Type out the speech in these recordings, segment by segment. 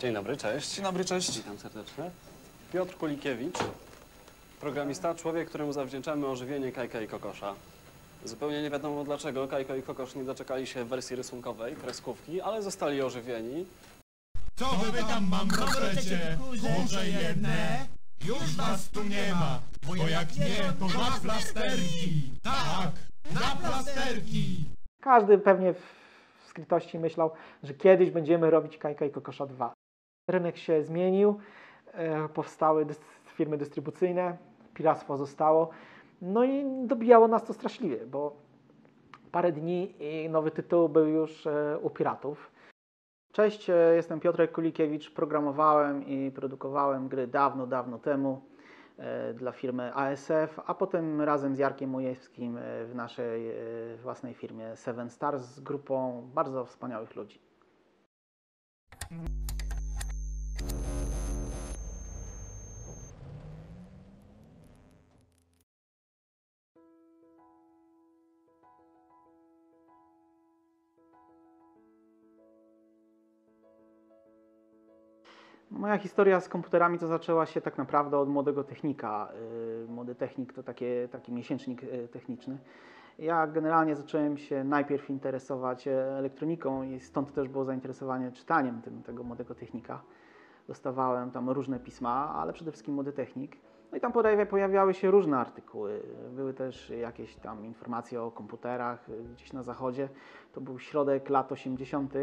Dzień dobry, cześć. Dzień dobry, cześć. Witam serdecznie. Piotr Kulikiewicz, programista, człowiek, któremu zawdzięczamy ożywienie Kajka i Kokosza. Zupełnie nie wiadomo dlaczego Kajko i Kokosz nie doczekali się wersji rysunkowej, kreskówki, ale zostali ożywieni. Co wy tam mam chcecie? Kurze jedne? Już was tu nie ma, bo jak nie, to na plasterki! Tak, na plasterki! Każdy pewnie w w skrytości myślał, że kiedyś będziemy robić Kajka i Kokosza 2. Rynek się zmienił, e, powstały firmy dystrybucyjne, piractwo zostało, no i dobijało nas to straszliwie, bo parę dni i nowy tytuł był już e, u piratów. Cześć, e, jestem Piotrek Kulikiewicz, programowałem i produkowałem gry dawno, dawno temu dla firmy ASF, a potem razem z Jarkiem Mojewskim e, w naszej własnej firmie Seven Stars z grupą bardzo wspaniałych ludzi. Moja historia z komputerami to zaczęła się tak naprawdę od młodego technika. Yy, Młody technik to takie, taki miesięcznik yy, techniczny. Ja generalnie zacząłem się najpierw interesować e, elektroniką i stąd też było zainteresowanie czytaniem tym, tego młodego technika. Dostawałem tam różne pisma, ale przede wszystkim młody technik. No i tam pojawia- pojawiały się różne artykuły. Były też jakieś tam informacje o komputerach y, gdzieś na zachodzie. To był środek lat 80.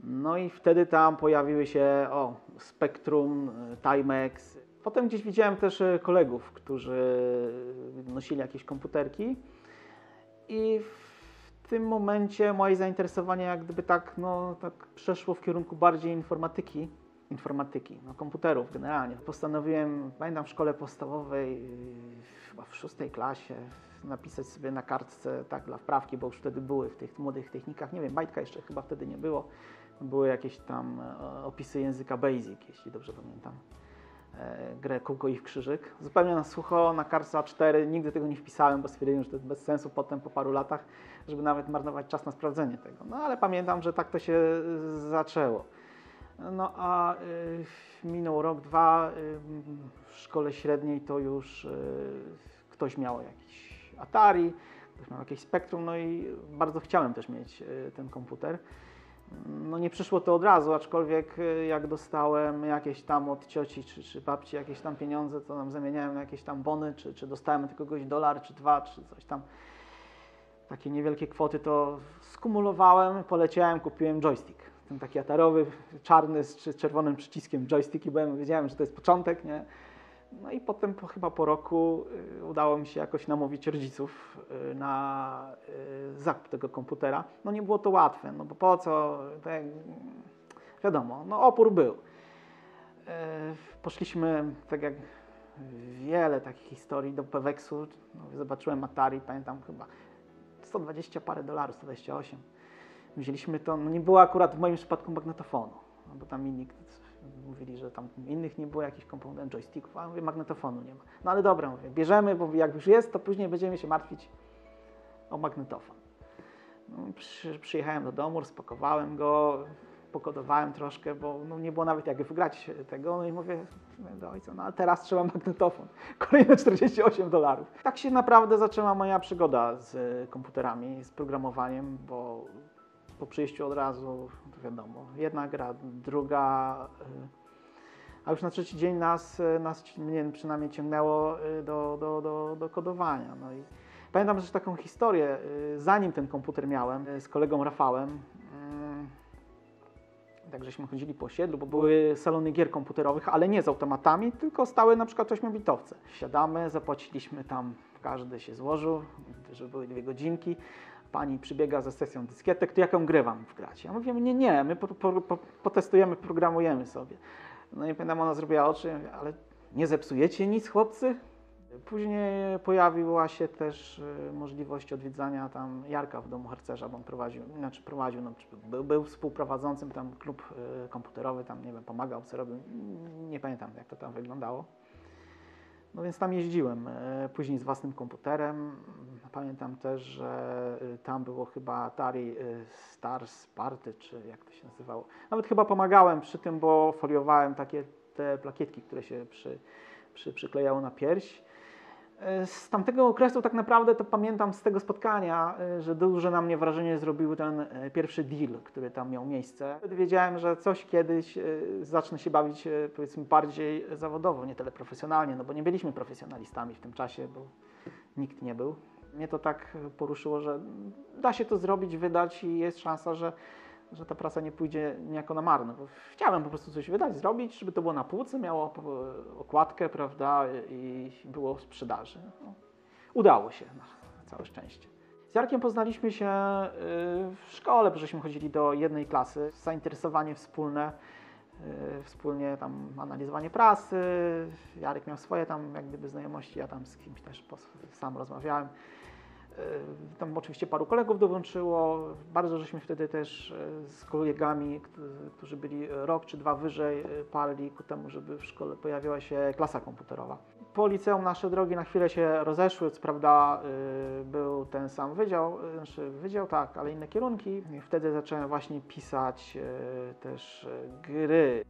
No i wtedy tam pojawiły się o, Spectrum, y, Timex. Potem gdzieś widziałem też y, kolegów, którzy nosili jakieś komputerki i w tym momencie moje zainteresowanie jak gdyby tak, no, tak przeszło w kierunku bardziej informatyki, informatyki, no, komputerów generalnie. Postanowiłem, pamiętam w szkole podstawowej, chyba w szóstej klasie, napisać sobie na kartce, tak dla wprawki, bo już wtedy były w tych młodych technikach, nie wiem, bajtka jeszcze chyba wtedy nie było, były jakieś tam e, opisy języka BASIC, jeśli dobrze pamiętam e, grę Kółko i w krzyżyk. Zupełnie na sucho, na kartce A4, nigdy tego nie wpisałem, bo stwierdziłem, że to jest bez sensu potem po paru latach, żeby nawet marnować czas na sprawdzenie tego. No ale pamiętam, że tak to się y, zaczęło. No a minął rok, dwa, w szkole średniej to już ktoś miał jakiś Atari, ktoś miał jakieś Spectrum, no i bardzo chciałem też mieć ten komputer. No nie przyszło to od razu, aczkolwiek y, jak dostałem jakieś tam od cioci czy, czy babci jakieś tam pieniądze, to tam zamieniałem na jakieś tam bony, czy, czy dostałem od kogoś dolar, czy dwa, czy coś tam. Takie niewielkie kwoty to skumulowałem, poleciałem, kupiłem joystick. Ten taki atarowy, czarny z czerwonym przyciskiem joystick i byłem, wiedziałem, że to jest początek, nie? No i potem po, chyba po roku y, udało mi się jakoś namówić rodziców y, na y, zakup tego komputera. No nie było to łatwe, no bo po co, tak, wiadomo, no opór był. E, Poszliśmy, tak jak wiele takich historii, do Peweksu, no, zobaczyłem Atari, pamiętam chyba 120 parę dolarów, 128. Wzięliśmy to, no nie było akurat w moim przypadku magnetofonu, no bo tam inni mówili, że tam innych nie było jakichś komponentów joysticków, a mówię, magnetofonu nie ma. No ale dobra, mówię, bierzemy, bo jak już jest, to później będziemy się martwić o magnetofon. No, przy, przyjechałem do domu, rozpakowałem go, pokodowałem troszkę, bo no, nie było nawet jak wygrać tego, no i mówię do ojca, no ale teraz trzeba magnetofon. Kolejne 48 dolarów. Tak się naprawdę zaczęła moja przygoda z komputerami, z programowaniem, bo po przyjściu od razu, to wiadomo, jedna gra, druga, y, a już na trzeci dzień nas, y, nas mnie przynajmniej ciągnęło y, do, do, do, do kodowania. No i pamiętam też taką historię, zanim ten komputer miałem, z kolegą Rafałem, mm, tak żeśmy chodzili po osiedlu, bo były salony gier komputerowych, ale nie z automatami, tylko stały na przykład 8-bitowce. Siadamy, zapłaciliśmy tam, każdy się złożył, że były dwie godzinki. Pani przybiega ze sesją dyskietek, to jaką grę wam wgrać? Ja mówię, nie, nie, my po, po, po, potestujemy, programujemy sobie. No i pamiętam, ona zrobiła oczy, mówię, ale nie zepsujecie nic, chłopcy? Później pojawiła się też y, możliwość odwiedzania tam Jarka w domu harcerza, bo on prowadził, znaczy prowadził, no, był, był współprowadzącym tam klub y, komputerowy, tam nie wiem, pomagał, co robił, nie pamiętam jak to tam wyglądało. No więc tam jeździłem, e, później z własnym komputerem. Pamiętam też, że y, tam było chyba Atari y, Star Sparty, czy jak to się nazywało. Nawet chyba pomagałem przy tym, bo foliowałem takie te plakietki, które się przy, przy, przyklejało na pierś. E, Z tamtego okresu tak naprawdę to pamiętam z tego spotkania, e, że duże na mnie wrażenie zrobił ten e, pierwszy deal, który tam miał miejsce. Wtedy wiedziałem, że coś kiedyś zacznę się bawić powiedzmy bardziej zawodowo, nie tyle profesjonalnie, no bo nie byliśmy profesjonalistami w tym czasie, bo nikt nie był. Mnie to tak poruszyło, że da się to zrobić, wydać i jest szansa, że, że ta praca nie pójdzie niejako na marne. Chciałem po prostu coś wydać, zrobić, żeby to było na półce, miało po- okładkę, prawda, i było w sprzedaży. No, udało się, na całe szczęście. Z Jarkiem poznaliśmy się y, w szkole, bo żeśmy chodzili do jednej klasy. Zainteresowanie wspólne, y, wspólnie tam analizowanie prasy. Jarek miał swoje tam jak gdyby znajomości, ja tam z kimś też sam rozmawiałem. Y, Tam oczywiście paru kolegów dołączyło. Bardzo żeśmy wtedy też y, z kolegami, którzy byli rok czy dwa wyżej, y, parli ku temu, żeby w szkole pojawiła się klasa komputerowa. Po liceum nasze drogi na chwilę się rozeszły, co prawda był ten sam wydział, znaczy wydział tak, ale inne kierunki. I wtedy zacząłem właśnie pisać też gry.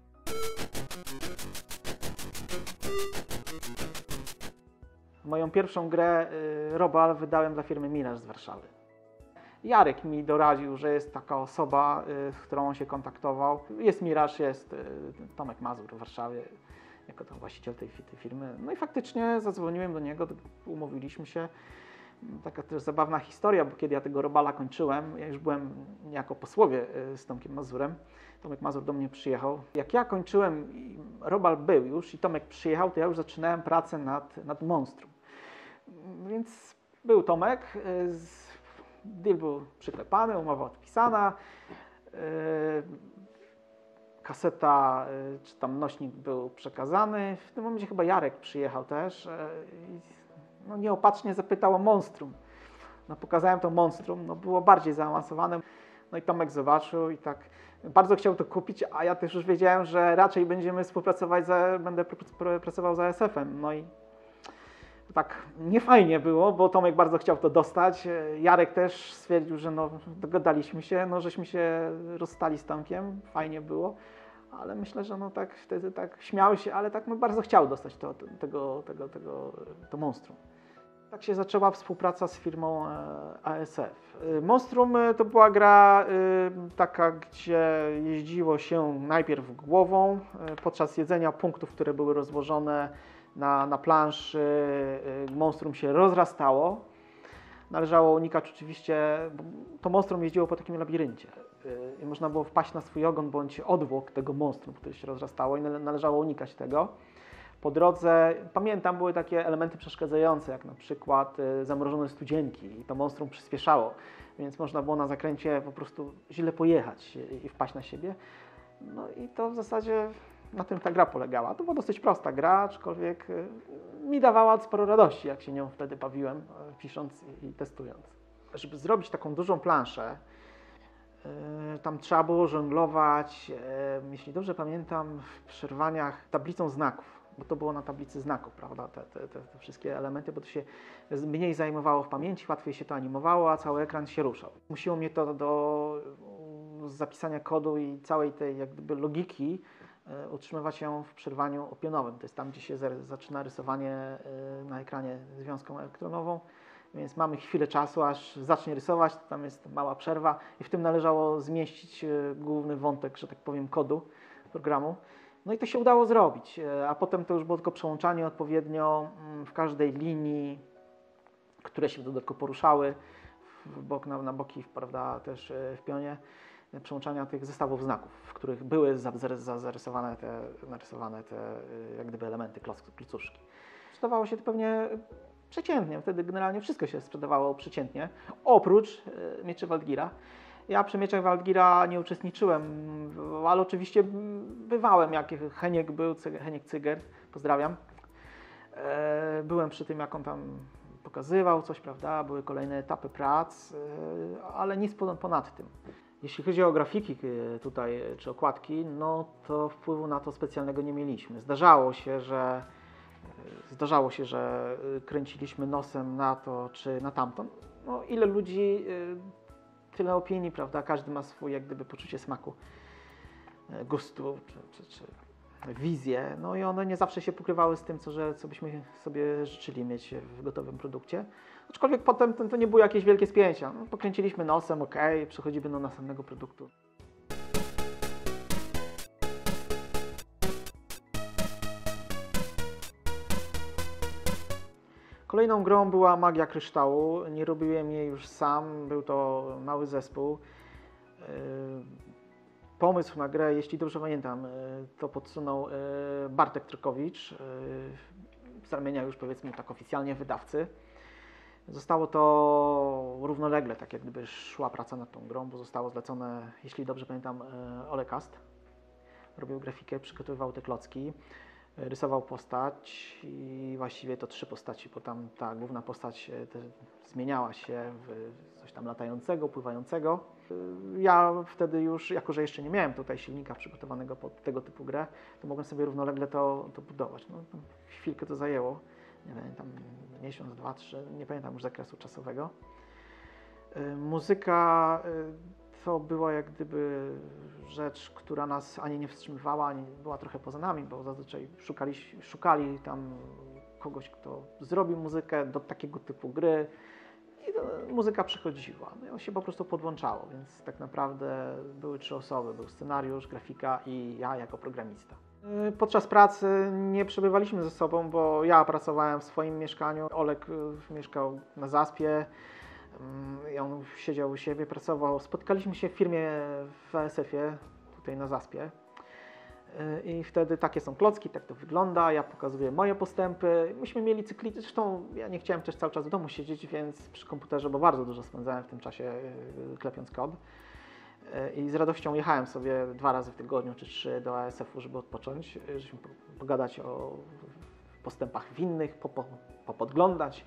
Moją pierwszą grę y, Robal wydałem dla firmy Mirage z Warszawy. Jarek mi doradził, że jest taka osoba, y, z którą on się kontaktował. Jest Mirage, jest y, Tomek Mazur w Warszawie, jako tam właściciel tej, tej firmy. No i faktycznie zadzwoniłem do niego, umówiliśmy się. Taka też zabawna historia, bo kiedy ja tego Robala kończyłem, ja już byłem jako posłowie z Tomkiem Mazurem. Tomek Mazur do mnie przyjechał. Jak ja kończyłem, Robal był już i Tomek przyjechał, to ja już zaczynałem pracę nad, nad Monstrum. Więc był Tomek, y, deal był przyklepany, umowa odpisana, y, kaseta y, czy tam nośnik był przekazany. W tym momencie chyba Jarek przyjechał też i no, nieopatrznie zapytał o Monstrum. No, pokazałem to Monstrum, no, było bardziej zaawansowane. No i Tomek zobaczył i tak bardzo chciał to kupić, a ja też już wiedziałem, że raczej będziemy współpracować, za, będę pr- pr- pracował za SF-em. No i tak niefajnie było, bo Tomek bardzo chciał to dostać. Jarek też stwierdził, że no, dogadaliśmy się, no, żeśmy się rozstali z Tomkiem, fajnie było. Ale myślę, że no tak wtedy tak śmiał się, ale tak no bardzo chciał dostać to, tego, tego, tego, to monstrum. Tak się zaczęła współpraca z firmą e, ASF. E, Monstrum e, to była gra taka, gdzie jeździło się najpierw głową podczas jedzenia punktów, które były rozłożone na, na planszy. e, Monstrum się rozrastało. Należało unikać oczywiście, bo to monstrum jeździło po takim labiryncie y, i można było wpaść na swój ogon bądź odwłok tego monstrum, które się rozrastało i nale- należało unikać tego. Po drodze, pamiętam, były takie elementy przeszkadzające, jak na przykład y, zamrożone studzienki i to monstrum przyspieszało, więc można było na zakręcie po prostu źle pojechać i wpaść na siebie. No i to w zasadzie na tym ta gra polegała. To była dosyć prosta gra, aczkolwiek y, mi dawała sporo radości, jak się nią wtedy bawiłem, y, pisząc i, testując. Żeby zrobić taką dużą planszę, y, tam trzeba było żonglować, y, jeśli dobrze pamiętam, w przerwaniach tablicą znaków, bo to było na tablicy znaków, prawda, te, te, te, wszystkie elementy, bo to się mniej zajmowało w pamięci, łatwiej się to animowało, a cały ekran się ruszał. Musiło mnie to do zapisania kodu i całej tej jak gdyby logiki utrzymywać się w przerwaniu opionowym. To jest tam, gdzie się za- zaczyna rysowanie y, na ekranie związką elektronową. Więc mamy chwilę czasu, aż zacznie rysować, tam jest mała przerwa i w tym należało zmieścić y, główny wątek, że tak powiem, kodu programu. No i to się udało zrobić, a potem to już było tylko przełączanie odpowiednio mm, w każdej linii, które się dodatkowo poruszały w bok, na, na boki, prawda, też w pionie przełączania tych zestawów znaków, w których były za- za- za- zarysowane te, narysowane te y, jak gdyby elementy kloc- klocuszki. Sprzedawało się to pewnie przeciętnie, wtedy generalnie wszystko się sprzedawało przeciętnie, oprócz y, mieczy Waldgira. Ja przy mieczach Waldgira nie uczestniczyłem, ale oczywiście bywałem, jak Heniek był, Heniek Cyger, pozdrawiam. E, Byłem przy tym, jak on tam pokazywał coś, prawda, były kolejne etapy prac, e, ale nic ponad tym. Jeśli chodzi o grafiki e, tutaj, e, czy okładki, no to wpływu na to specjalnego nie mieliśmy. Zdarzało się, że Y, Zdarzało się, że kręciliśmy nosem na to czy na tamto. No, ile ludzi, tyle opinii, prawda? Każdy ma swój jak gdyby poczucie smaku, gustu czy, czy, czy wizję. No i one nie zawsze się pokrywały z tym, co, że, co byśmy sobie życzyli mieć w gotowym produkcie. Aczkolwiek potem to, to nie było jakieś wielkie spięcia. No, pokręciliśmy nosem, ok, przechodzimy do następnego produktu. Kolejną grą była Magia Kryształu. Nie robiłem jej już sam, był to mały zespół. Yy, Pomysł na grę, jeśli dobrze pamiętam, yy, to podsunął yy, Bartek Trykowicz, z ramienia już powiedzmy tak oficjalnie wydawcy. Zostało to równolegle, tak jak gdyby szła praca nad tą grą, bo zostało zlecone, jeśli dobrze pamiętam, yy, Olekast. Robił grafikę, przygotowywał te klocki rysował postać i właściwie to trzy postaci, bo tam ta główna postać e, zmieniała się w coś tam latającego, pływającego. Ja wtedy już, jako że jeszcze nie miałem tutaj silnika przygotowanego pod tego typu grę, to mogłem sobie równolegle to, to budować. No, chwilkę to zajęło, nie pamiętam, miesiąc, dwa, trzy, nie pamiętam już zakresu czasowego. Y, Muzyka y, to była jak gdyby rzecz, która nas ani nie wstrzymywała, ani była trochę poza nami, bo zazwyczaj szukali, szukali tam kogoś, kto zrobił muzykę do takiego typu gry i muzyka przychodziła. No się po prostu podłączało, więc tak naprawdę były trzy osoby. Był scenariusz, grafika i ja jako programista. Y, Podczas pracy nie przebywaliśmy ze sobą, bo ja pracowałem w swoim mieszkaniu, Olek y, mieszkał na Zaspie, Mm, i on siedział u siebie, pracował. Spotkaliśmy się w firmie w ASF-ie, tutaj na Zaspie. Y, I wtedy takie są klocki, tak to wygląda. Ja pokazuję moje postępy. Myśmy mieli cykli, zresztą ja nie chciałem też cały czas w domu siedzieć, więc przy komputerze, bo bardzo dużo spędzałem w tym czasie klepiąc kod. Y, I z radością jechałem sobie dwa razy w tygodniu czy trzy do ASF-u, żeby odpocząć, y, żeśmy po- pogadać o postępach w innych, po, po, popodglądać.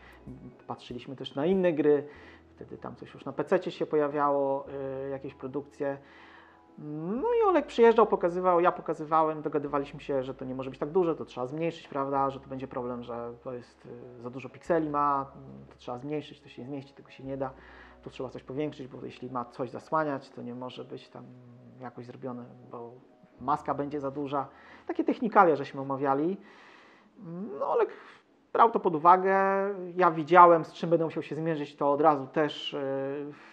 Patrzyliśmy też na inne gry. Wtedy tam coś już na PC się pojawiało, y, jakieś produkcje. No i Olek przyjeżdżał, pokazywał, ja pokazywałem, dogadywaliśmy się, że to nie może być tak dużo, to trzeba zmniejszyć, prawda, że to będzie problem, że to jest za dużo pikseli ma, to trzeba zmniejszyć, to się nie zmieści, tego się nie da, tu trzeba coś powiększyć, bo jeśli ma coś zasłaniać, to nie może być tam jakoś zrobione, bo maska będzie za duża. Takie technikalia żeśmy omawiali. No Olek brał to pod uwagę. Ja widziałem, z czym będę musiał się zmierzyć, to od razu też e,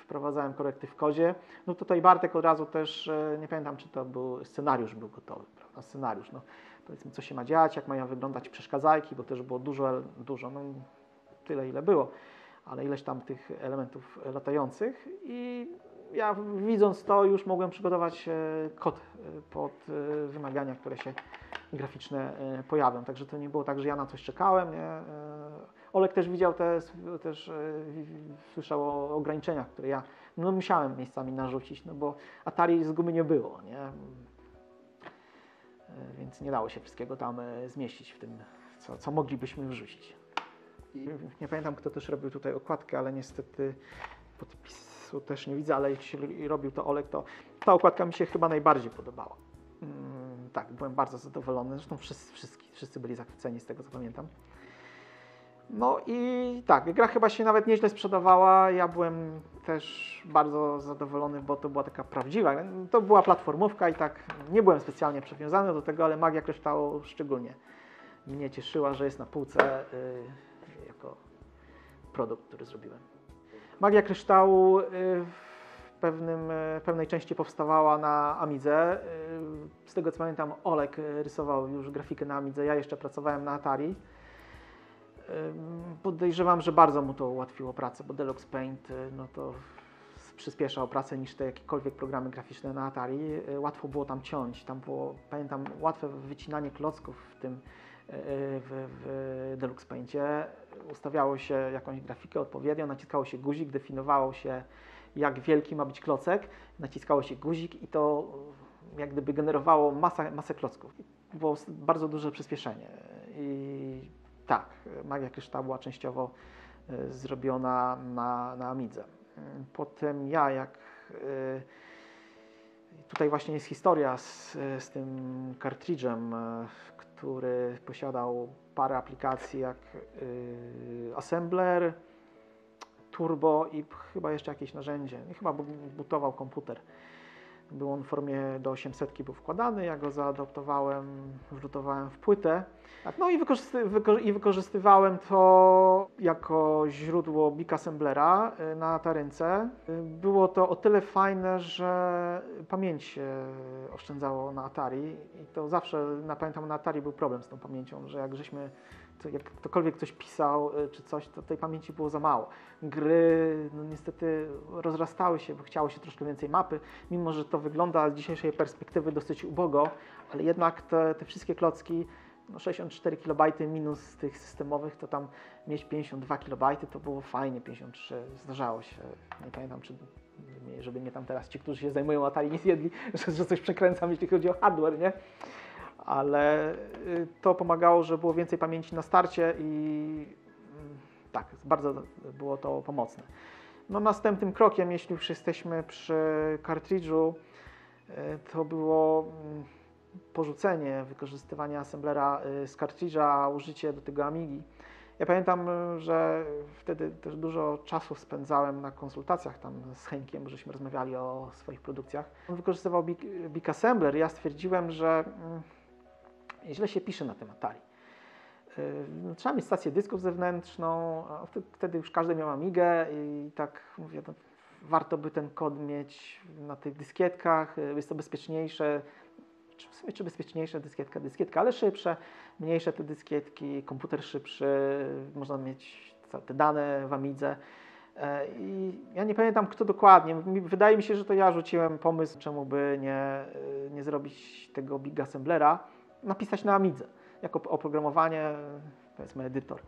wprowadzałem korekty w kodzie. No tutaj Bartek od razu też, e, nie pamiętam, czy to był scenariusz był gotowy, prawda? Scenariusz, no powiedzmy, co się ma dziać, jak mają wyglądać przeszkadzajki, bo też było dużo, dużo, no tyle ile było, ale ileś tam tych elementów latających i ja widząc to już mogłem przygotować e, kod e, pod e, wymagania, które się graficzne pojawią. Także to nie było tak, że ja na coś czekałem. Nie? Olek też widział te, też słyszał o ograniczeniach, które ja no, musiałem miejscami narzucić, no bo Atari z gumy nie było, nie? Więc nie dało się wszystkiego tam zmieścić w tym, co, co moglibyśmy wrzucić. Nie pamiętam, kto też robił tutaj okładkę, ale niestety podpisu też nie widzę, ale jeśli robił to Olek, to ta okładka mi się chyba najbardziej podobała. Mm, tak, byłem bardzo zadowolony. Zresztą wszyscy, wszyscy, wszyscy byli zachwyceni z tego, co pamiętam. No i tak, gra chyba się nawet nieźle sprzedawała. Ja byłem też bardzo zadowolony, bo to była taka prawdziwa. To była platformówka i tak nie byłem specjalnie przywiązany do tego, ale Magia Kryształu szczególnie mnie cieszyła, że jest na półce y, jako produkt, który zrobiłem. Magia Kryształu y, w pewnym, y, pewnej części powstawała na Amidze. Y, Z tego co pamiętam, Olek rysował już grafikę na Amidze, ja jeszcze pracowałem na Atari. Podejrzewam, że bardzo mu to ułatwiło pracę, bo Deluxe Paint no to przyspieszał pracę niż te jakiekolwiek programy graficzne na Atari. Łatwo było tam ciąć, tam było, pamiętam, łatwe wycinanie klocków w tym w, w Deluxe Paintie. Ustawiało się jakąś grafikę odpowiednio, naciskało się guzik, definiowało się jak wielki ma być klocek, naciskało się guzik i to jak gdyby generowało masę, masę klocków. Było bardzo duże przyspieszenie i tak, Magia Kryształu była częściowo y, zrobiona na, na Amidze. Potem ja jak tutaj właśnie jest historia z, z tym kartridżem, który posiadał parę aplikacji jak y, Assembler, Turbo i chyba jeszcze jakieś narzędzie. Chyba bu- butował komputer. Był on w formie do 800 był wkładany, ja go zaadoptowałem, wrzutowałem w płytę. Tak, no i, wykorzysty, wyko, i wykorzystywałem to jako źródło Big Assemblera y, na tarynce. Y, Było to o tyle fajne, że pamięć się oszczędzało na Atari i to zawsze, na, pamiętam na Atari był problem z tą pamięcią, że jak żeśmy, jak ktokolwiek ktoś pisał y, czy coś, to tej pamięci było za mało. Gry no niestety rozrastały się, bo chciało się troszkę więcej mapy, mimo że to wygląda z dzisiejszej perspektywy dosyć ubogo, ale jednak te, te wszystkie klocki, no 64 KB minus tych systemowych, to tam mieć 52 KB to było fajnie, 53 zdarzało się. Nie pamiętam, czy żeby mnie tam teraz ci, którzy się zajmują Atari nie zjedli, że, że coś przekręcam, jeśli chodzi o hardware, nie? Ale y, to pomagało, że było więcej pamięci na starcie i mm, tak, bardzo było to pomocne. No następnym krokiem, jeśli już jesteśmy przy kartridżu, y, to było mm, porzucenie wykorzystywania assemblera y, z kartridża, a użycie do tego Amigi. Ja pamiętam, że wtedy też dużo czasu spędzałem na konsultacjach tam z Henkiem, żeśmy rozmawiali o swoich produkcjach. On wykorzystywał Big, Big Assembler. Ja stwierdziłem, że mm, źle się pisze na tym Atari. Y, no, Trzeba mieć stację dysków zewnętrzną, a wtedy- już każdy miał Amigę i tak mówię, no, warto by ten kod mieć na tych dyskietkach, y, jest to bezpieczniejsze, czy w sumie czy bezpieczniejsze dyskietka, dyskietka, ale szybsze, mniejsze te dyskietki, komputer szybszy, można mieć te dane w Amidze. E, I ja nie pamiętam kto dokładnie, wydaje mi się, że to ja rzuciłem pomysł, czemu by nie, nie zrobić tego Big Assemblera, napisać na Amidze, jako oprogramowanie, powiedzmy edytor.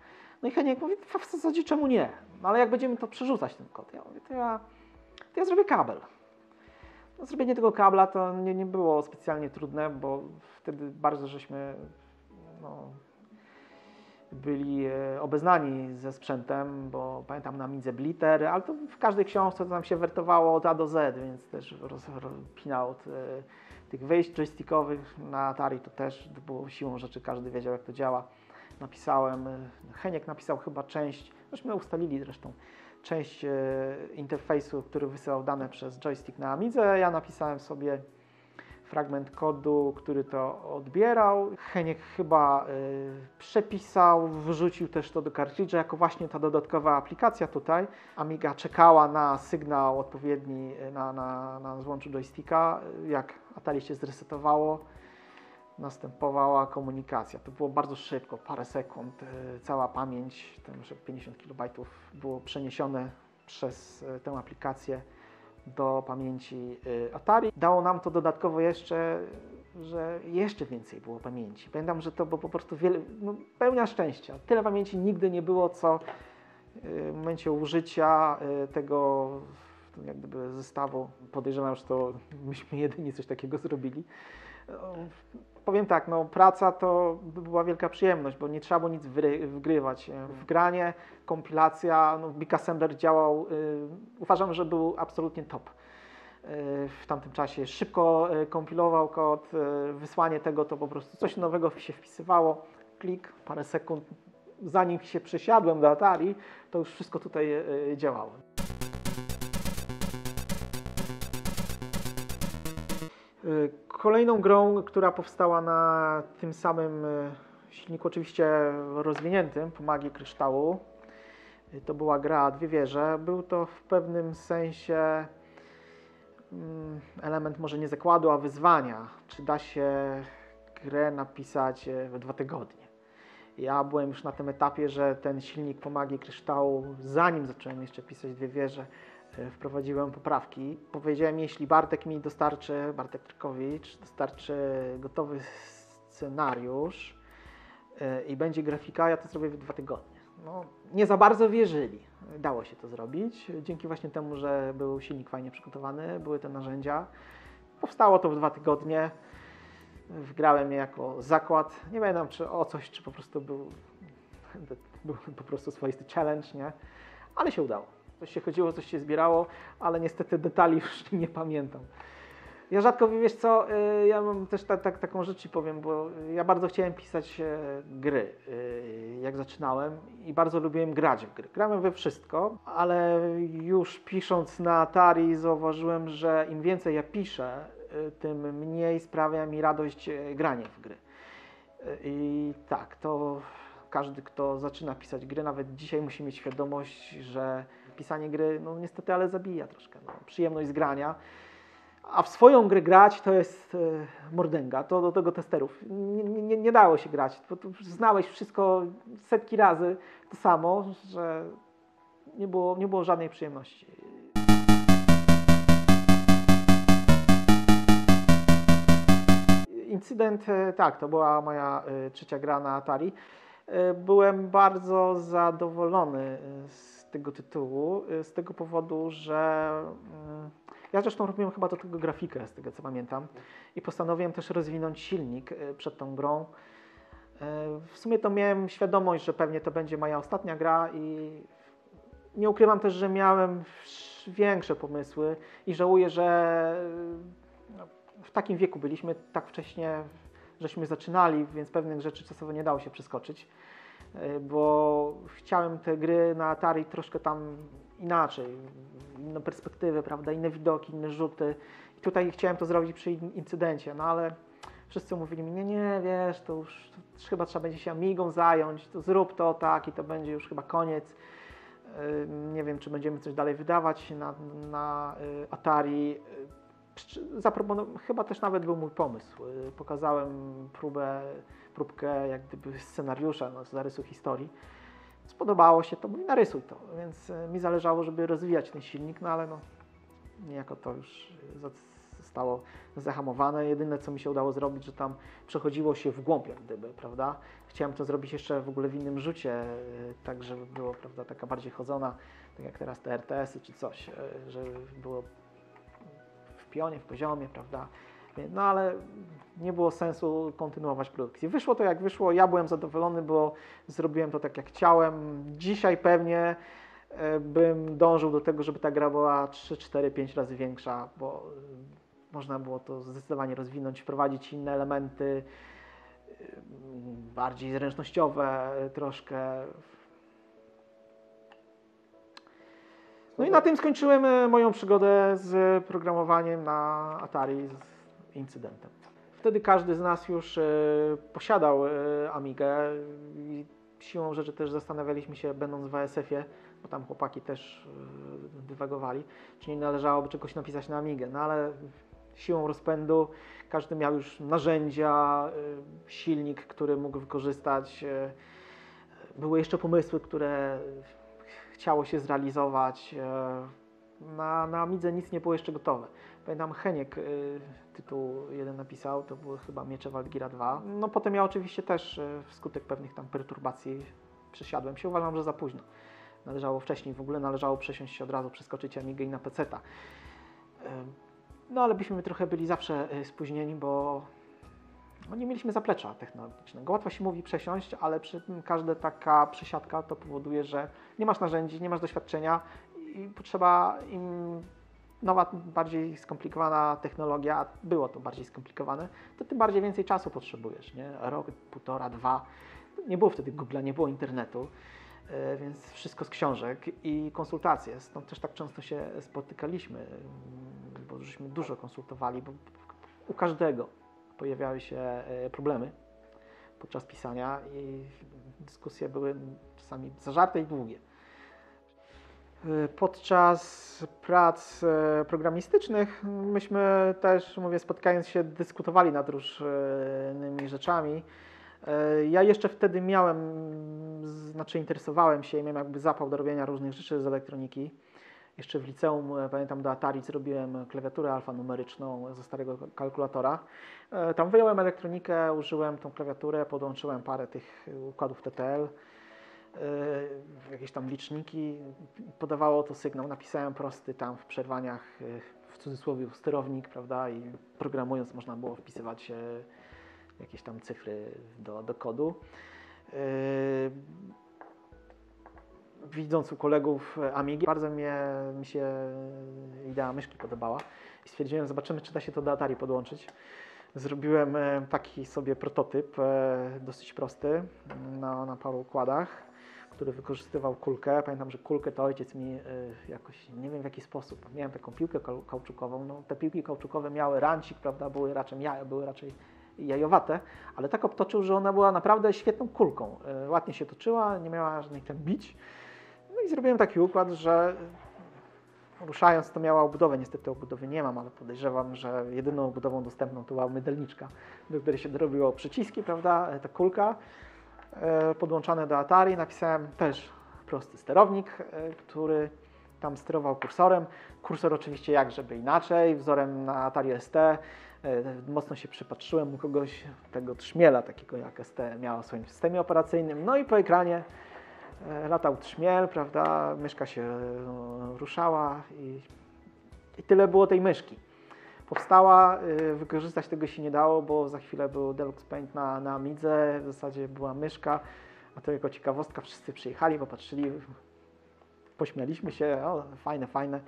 No i Heniek mówi, w zasadzie czemu nie? No ale jak będziemy to przerzucać ten kod? Ja mówię, to ja, to ja zrobię kabel. No, zrobienie tego kabla to nie, nie było specjalnie trudne, bo wtedy bardzo żeśmy no, byli e, obeznani ze sprzętem, bo pamiętam na Midze Blitter, ale to w każdej książce to nam się wertowało od A do Z, więc też roz, rozpinał od e, tych wejść joystickowych na Atari to też było siłą rzeczy, każdy wiedział jak to działa. Napisałem, e, Heniek napisał chyba część, myśmy ustalili zresztą, część e, interfejsu, który wysyłał dane przez joystick na Amidze. Ja napisałem sobie fragment kodu, który to odbierał. Heniek chyba y, przepisał, wrzucił też to do kartridża jako właśnie ta dodatkowa aplikacja tutaj. Amiga czekała na sygnał odpowiedni y, na, na, na złączu joysticka. Jak Atari się zresetowało, następowała komunikacja. To było bardzo szybko, parę sekund. y, Cała pamięć, tam że 50 KB było przeniesione przez y, tę aplikację do pamięci y, Atari. Dało nam to dodatkowo jeszcze, że jeszcze więcej było pamięci. Pamiętam, że to było po prostu wiele, no, pełnia szczęścia. Tyle pamięci nigdy nie było, co y, w momencie użycia y, tego jak gdyby zestawu. Podejrzewam, że to myśmy jedyni coś takiego zrobili. Powiem tak, no, praca to była wielka przyjemność, bo nie trzeba było nic wry, wgrywać. W granie, kompilacja, no, Big Assembler działał, y, uważam, że był absolutnie top. Y, w tamtym czasie szybko kompilował kod, wysłanie tego to po prostu coś nowego się wpisywało, klik, parę sekund. Zanim się przesiadłem do Atari, to już wszystko tutaj działało. Kolejną grą, która powstała na tym samym y, silniku, oczywiście rozwiniętym, po magii kryształu, y, to była gra Dwie Wieże. Był to w pewnym sensie mm, element może nie zakładu, a wyzwania. Czy da się grę napisać y, w dwa tygodnie? Ja byłem już na tym etapie, że ten silnik po magii kryształu, zanim zacząłem jeszcze pisać Dwie Wieże, y, wprowadziłem poprawki. Powiedziałem, jeśli Bartek mi dostarczy, Bartek Trykowicz, dostarczy gotowy scenariusz y, i będzie grafika, ja to zrobię w dwa tygodnie. No, nie za bardzo wierzyli. Dało się to zrobić, dzięki właśnie temu, że był silnik fajnie przygotowany, były te narzędzia. Powstało to w dwa tygodnie. Wgrałem je jako zakład. Nie pamiętam, czy o coś, czy po prostu był, był po prostu swoisty challenge, nie? Ale się udało. Coś się chodziło, coś się zbierało, ale niestety detali już nie pamiętam. Ja rzadko, wiesz co, y, ja mam też ta, tak taką rzecz ci powiem, bo ja bardzo chciałem pisać e, gry, y, jak zaczynałem i bardzo lubiłem grać w gry. Grałem we wszystko, ale już pisząc na Atari zauważyłem, że im więcej ja piszę, y, tym mniej sprawia mi radość e, granie w gry. I tak, to każdy, kto zaczyna pisać gry, nawet dzisiaj musi mieć świadomość, że pisanie gry, no niestety, ale zabija troszkę. No, przyjemność z grania. A w swoją grę grać to jest e, mordęga, to do tego testerów. Nie, nie, nie dało się grać, bo znałeś wszystko setki razy to samo, że nie było, nie było żadnej przyjemności. Incydent, e, tak, to była moja e, trzecia gra na Atari. E, Byłem bardzo zadowolony z tego tytułu, e, z tego powodu, że mm, ja zresztą robiłem chyba do tego grafikę, z tego co pamiętam, i postanowiłem też rozwinąć silnik e, przed tą grą. W sumie to miałem świadomość, że pewnie to będzie moja ostatnia gra i nie ukrywam też, że miałem większe pomysły i żałuję, że no, w takim wieku byliśmy, tak wcześnie żeśmy zaczynali, więc pewnych rzeczy czasowo nie dało się przeskoczyć, bo chciałem te gry na Atari troszkę tam inaczej, inną perspektywę, prawda, inne widoki, inne rzuty. I tutaj chciałem to zrobić przy in- incydencie, no ale wszyscy mówili mi, nie, nie, wiesz, to już to chyba trzeba będzie się Amigą zająć, to zrób to tak i to będzie już chyba koniec. Y, Nie wiem, czy będziemy coś dalej wydawać na, na y, Atari. Y, przy- Zaproponow- chyba też nawet był mój pomysł. Y, Pokazałem próbę, próbkę jak gdyby scenariusza, no, zarysu historii. Spodobało się to, mówi narysuj to, więc y, mi zależało, żeby rozwijać ten silnik, no ale no, niejako to już y, zostało zahamowane. Jedyne, co mi się udało zrobić, że tam przechodziło się w głąb, jak gdyby, prawda? Chciałem to zrobić jeszcze w ogóle w innym rzucie, tak żeby było, prawda, taka bardziej chodzona, tak jak teraz te RTS-y czy coś, żeby było pionie, w poziomie, prawda? No ale nie było sensu kontynuować produkcji. Wyszło to jak wyszło, ja byłem zadowolony, bo zrobiłem to tak jak chciałem. Dzisiaj pewnie e, bym dążył do tego, żeby ta gra była 3, 4, 5 razy większa, bo e, można było to zdecydowanie rozwinąć, wprowadzić inne elementy, e, bardziej zręcznościowe troszkę. No i na tym skończyłem e, moją przygodę z programowaniem na Atari z incydentem. Wtedy każdy z nas już e, posiadał e, Amigę i siłą rzeczy też zastanawialiśmy się, będąc w ASF-ie, bo tam chłopaki też dywagowali, czy nie należałoby czegoś napisać na Amigę. No ale siłą rozpędu każdy miał już narzędzia, silnik, który mógł wykorzystać. Były jeszcze pomysły, które chciało się zrealizować. e, Na, na nic nie było jeszcze gotowe. Pamiętam Heniek y, tytuł jeden napisał, to były chyba Miecze Walgira 2. No potem ja oczywiście też y, wskutek pewnych tam perturbacji przesiadłem się. Uważam, że za późno. Należało wcześniej, w ogóle należało przesiąść się od razu, przeskoczyć Amigę i na peceta. No ale byśmy trochę byli zawsze spóźnieni, bo no, nie mieliśmy zaplecza technologicznego. Łatwo się mówi przesiąść, ale przy tym każda taka przesiadka to powoduje, że nie masz narzędzi, nie masz doświadczenia i potrzeba im nowa, bardziej skomplikowana technologia, a było to bardziej skomplikowane, to tym bardziej więcej czasu potrzebujesz, nie? Rok, półtora, dwa. Nie było wtedy Google'a, nie było internetu, e, więc wszystko z książek i konsultacje. Stąd też tak często się spotykaliśmy, bo żeśmy dużo konsultowali, bo u każdego pojawiały się e, problemy podczas pisania i dyskusje były czasami zażarte i długie. E, Podczas prac e, programistycznych myśmy też, mówię, spotkając się, dyskutowali nad różnymi rzeczami. Ja jeszcze wtedy miałem, znaczy interesowałem się i miałem jakby zapał do robienia różnych rzeczy z elektroniki. Jeszcze w liceum, e, pamiętam, do Atari zrobiłem klawiaturę alfanumeryczną ze starego kalkulatora. E, Tam wyjąłem elektronikę, użyłem tą klawiaturę, podłączyłem parę tych układów TTL, e, jakieś tam liczniki, podawało to sygnał, napisałem prosty tam w przerwaniach, w cudzysłowie sterownik, prawda, i programując można było wpisywać jakieś tam cyfry do, do kodu. E, Widząc u kolegów Amigi, bardzo mnie, mi się idea myszki podobała i stwierdziłem, zobaczymy, czy da się to do Atari podłączyć. Zrobiłem e, taki sobie prototyp, e, dosyć prosty, na, na paru układach, który wykorzystywał kulkę. Pamiętam, że kulkę to ojciec mi e, jakoś, nie wiem w jaki sposób, miałem taką piłkę kau- kauczukową. No, te piłki kauczukowe miały rancik, prawda, były raczej, jaja, były raczej jajowate, ale tak obtoczył, że ona była naprawdę świetną kulką. E, Ładnie się toczyła, nie miała żadnych tam bić. I zrobiłem taki układ, że ruszając to miała obudowę. Niestety obudowy nie mam, ale podejrzewam, że jedyną obudową dostępną to była mydelniczka, do której się dorobiło przyciski, prawda, e, ta kulka e, podłączane do Atari. Napisałem też prosty sterownik, e, który tam sterował kursorem. Kursor oczywiście jak żeby inaczej, wzorem na Atari ST. Mocno się przypatrzyłem u kogoś tego trzmiela, takiego jak ST miała w swoim systemie operacyjnym. No i po ekranie latał trzmiel, prawda, myszka się e, ruszała i, i tyle było tej myszki. Powstała, e, wykorzystać tego się nie dało, bo za chwilę był Deluxe Paint na, na Amidze, w zasadzie była myszka, a to jako ciekawostka wszyscy przyjechali, popatrzyli, pośmialiśmy się, o, fajne, fajne.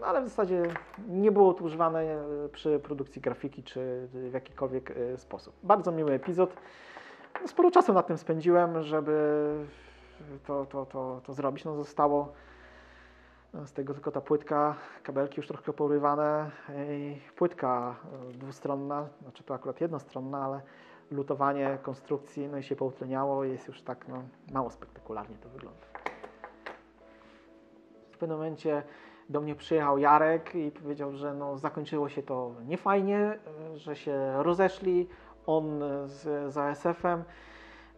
No, ale w zasadzie nie było to używane e, przy produkcji grafiki czy w jakikolwiek e, sposób. Bardzo miły epizod. No, Sporo czasu nad tym spędziłem, żeby to, to, to, to zrobić. No, zostało no, z tego tylko ta płytka, kabelki już troszkę porywane. i Płytka e, dwustronna, znaczy to akurat jednostronna, ale lutowanie konstrukcji no i się poutleniało. Jest już tak no, mało spektakularnie to wygląda. W pewnym momencie do mnie przyjechał Jarek i powiedział, że no, zakończyło się to niefajnie, e, że się rozeszli, on z, z ASF-em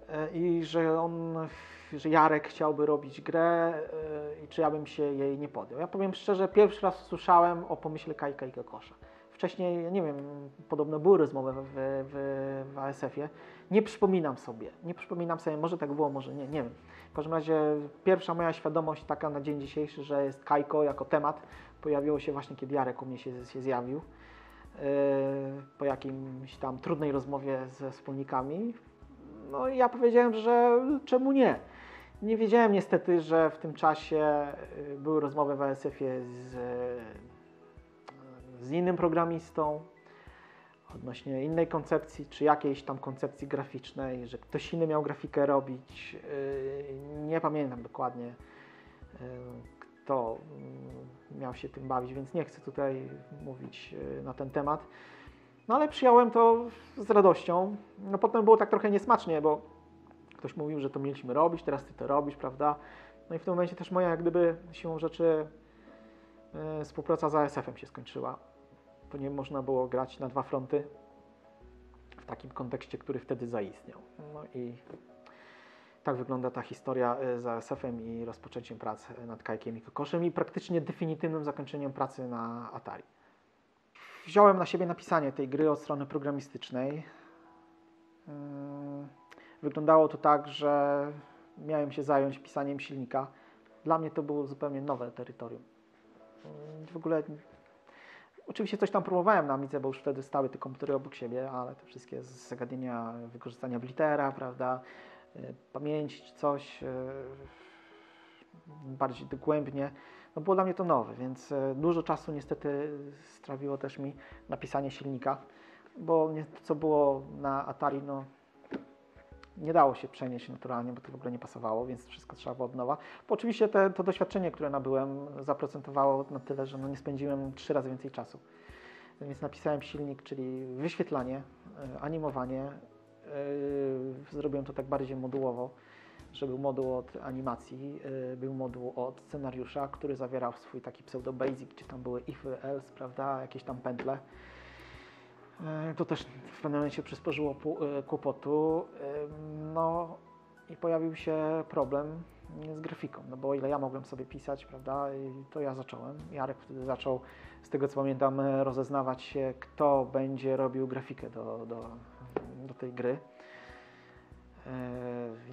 e, i że on, że Jarek chciałby robić grę e, i czy ja bym się jej nie podjął. Ja powiem szczerze, pierwszy raz słyszałem o pomyśle Kajka i Kokosza. Wcześniej, nie wiem, podobno były rozmowy w, w, w ASF-ie. Nie przypominam sobie, nie przypominam sobie, może tak było, może nie, nie wiem. W każdym razie pierwsza moja świadomość taka na dzień dzisiejszy, że jest Kajko jako temat, pojawiło się właśnie, kiedy Jarek u mnie się, się zjawił. Yy, po jakimś tam trudnej rozmowie ze wspólnikami. No i ja powiedziałem, że czemu nie. Nie wiedziałem niestety, że w tym czasie yy, były rozmowy w ASF-ie z, z innym programistą odnośnie innej koncepcji, czy jakiejś tam koncepcji graficznej, że ktoś inny miał grafikę robić. Nie pamiętam dokładnie, kto mm, miał się tym bawić, więc nie chcę tutaj mówić yy, na ten temat. No ale przyjąłem to z radością. No potem było tak trochę niesmacznie, bo ktoś mówił, że to mieliśmy robić, teraz ty to robisz, prawda? No i w tym momencie też moja jak gdyby siłą rzeczy yy, współpraca z ASF-em się skończyła, bo nie można było grać na dwa fronty w takim kontekście, który wtedy zaistniał. No i tak wygląda ta historia y, z ASF-em i rozpoczęciem prac nad Kajkiem i Kokoszem i praktycznie definitywnym zakończeniem pracy na Atari. Wziąłem na siebie napisanie tej gry od strony programistycznej. Ym, Wyglądało to tak, że miałem się zająć pisaniem silnika. Dla mnie to było zupełnie nowe terytorium. W ogóle Oczywiście coś tam próbowałem na Amidze, bo już wtedy stały te komputery obok siebie, ale te wszystkie zagadnienia wykorzystania blitera, prawda, pamięci czy coś y, bardziej dogłębnie, no było dla mnie to nowe, więc y, dużo czasu niestety strawiło też mi napisanie silnika, bo to, co było na Atari, no nie dało się przenieść naturalnie, bo to w ogóle nie pasowało, więc wszystko trzeba było od nowa. Bo oczywiście te, to doświadczenie, które nabyłem, zaprocentowało na tyle, że no nie spędziłem trzy razy więcej czasu. Więc napisałem silnik, czyli wyświetlanie, e, animowanie. E, Zrobiłem to tak bardziej modułowo, że był moduł od animacji, e, był moduł od scenariusza, który zawierał swój taki pseudo basic, gdzie tam były ify, else, prawda, jakieś tam pętle. E, To też w pewnym momencie przysporzyło kłopotu. No i pojawił się problem z grafiką, no bo ile ja mogłem sobie pisać, prawda, to ja zacząłem. Jarek wtedy zaczął, z tego co pamiętam, rozeznawać się, kto będzie robił grafikę do, do, do tej gry. E,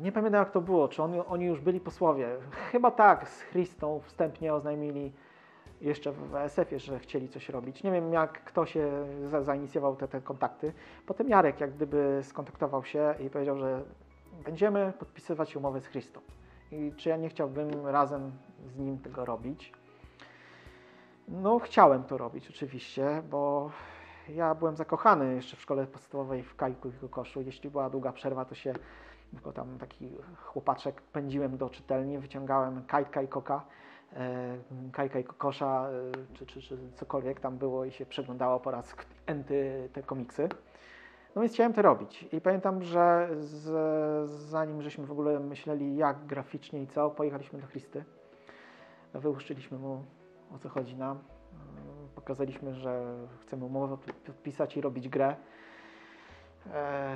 Nie pamiętam jak to było, czy oni, już byli posłowie. Chyba tak, z Christą wstępnie oznajmili jeszcze w SF-ie, że chcieli coś robić. Nie wiem, jak kto się za, zainicjował te, te kontakty. Potem Jarek jak gdyby skontaktował się i powiedział, że będziemy podpisywać umowę z Christą. I czy ja nie chciałbym razem z nim tego robić. No, chciałem to robić oczywiście, bo ja byłem zakochany jeszcze w szkole podstawowej w Kajku i Kokoszu. Jeśli była długa przerwa, to się jako tam taki chłopaczek pędziłem do czytelni, wyciągałem Kajtka i Koka, e, Kajka i Kokosza, e, czy, czy, czy cokolwiek tam było i się przeglądało po raz enty te komiksy. No więc chciałem to robić. I pamiętam, że z, zanim żeśmy w ogóle myśleli jak graficznie i co, pojechaliśmy do Christy. Wyłuszczyliśmy mu o co chodzi nam. Pokazaliśmy, że chcemy umowę podp- podpisać i robić grę. E,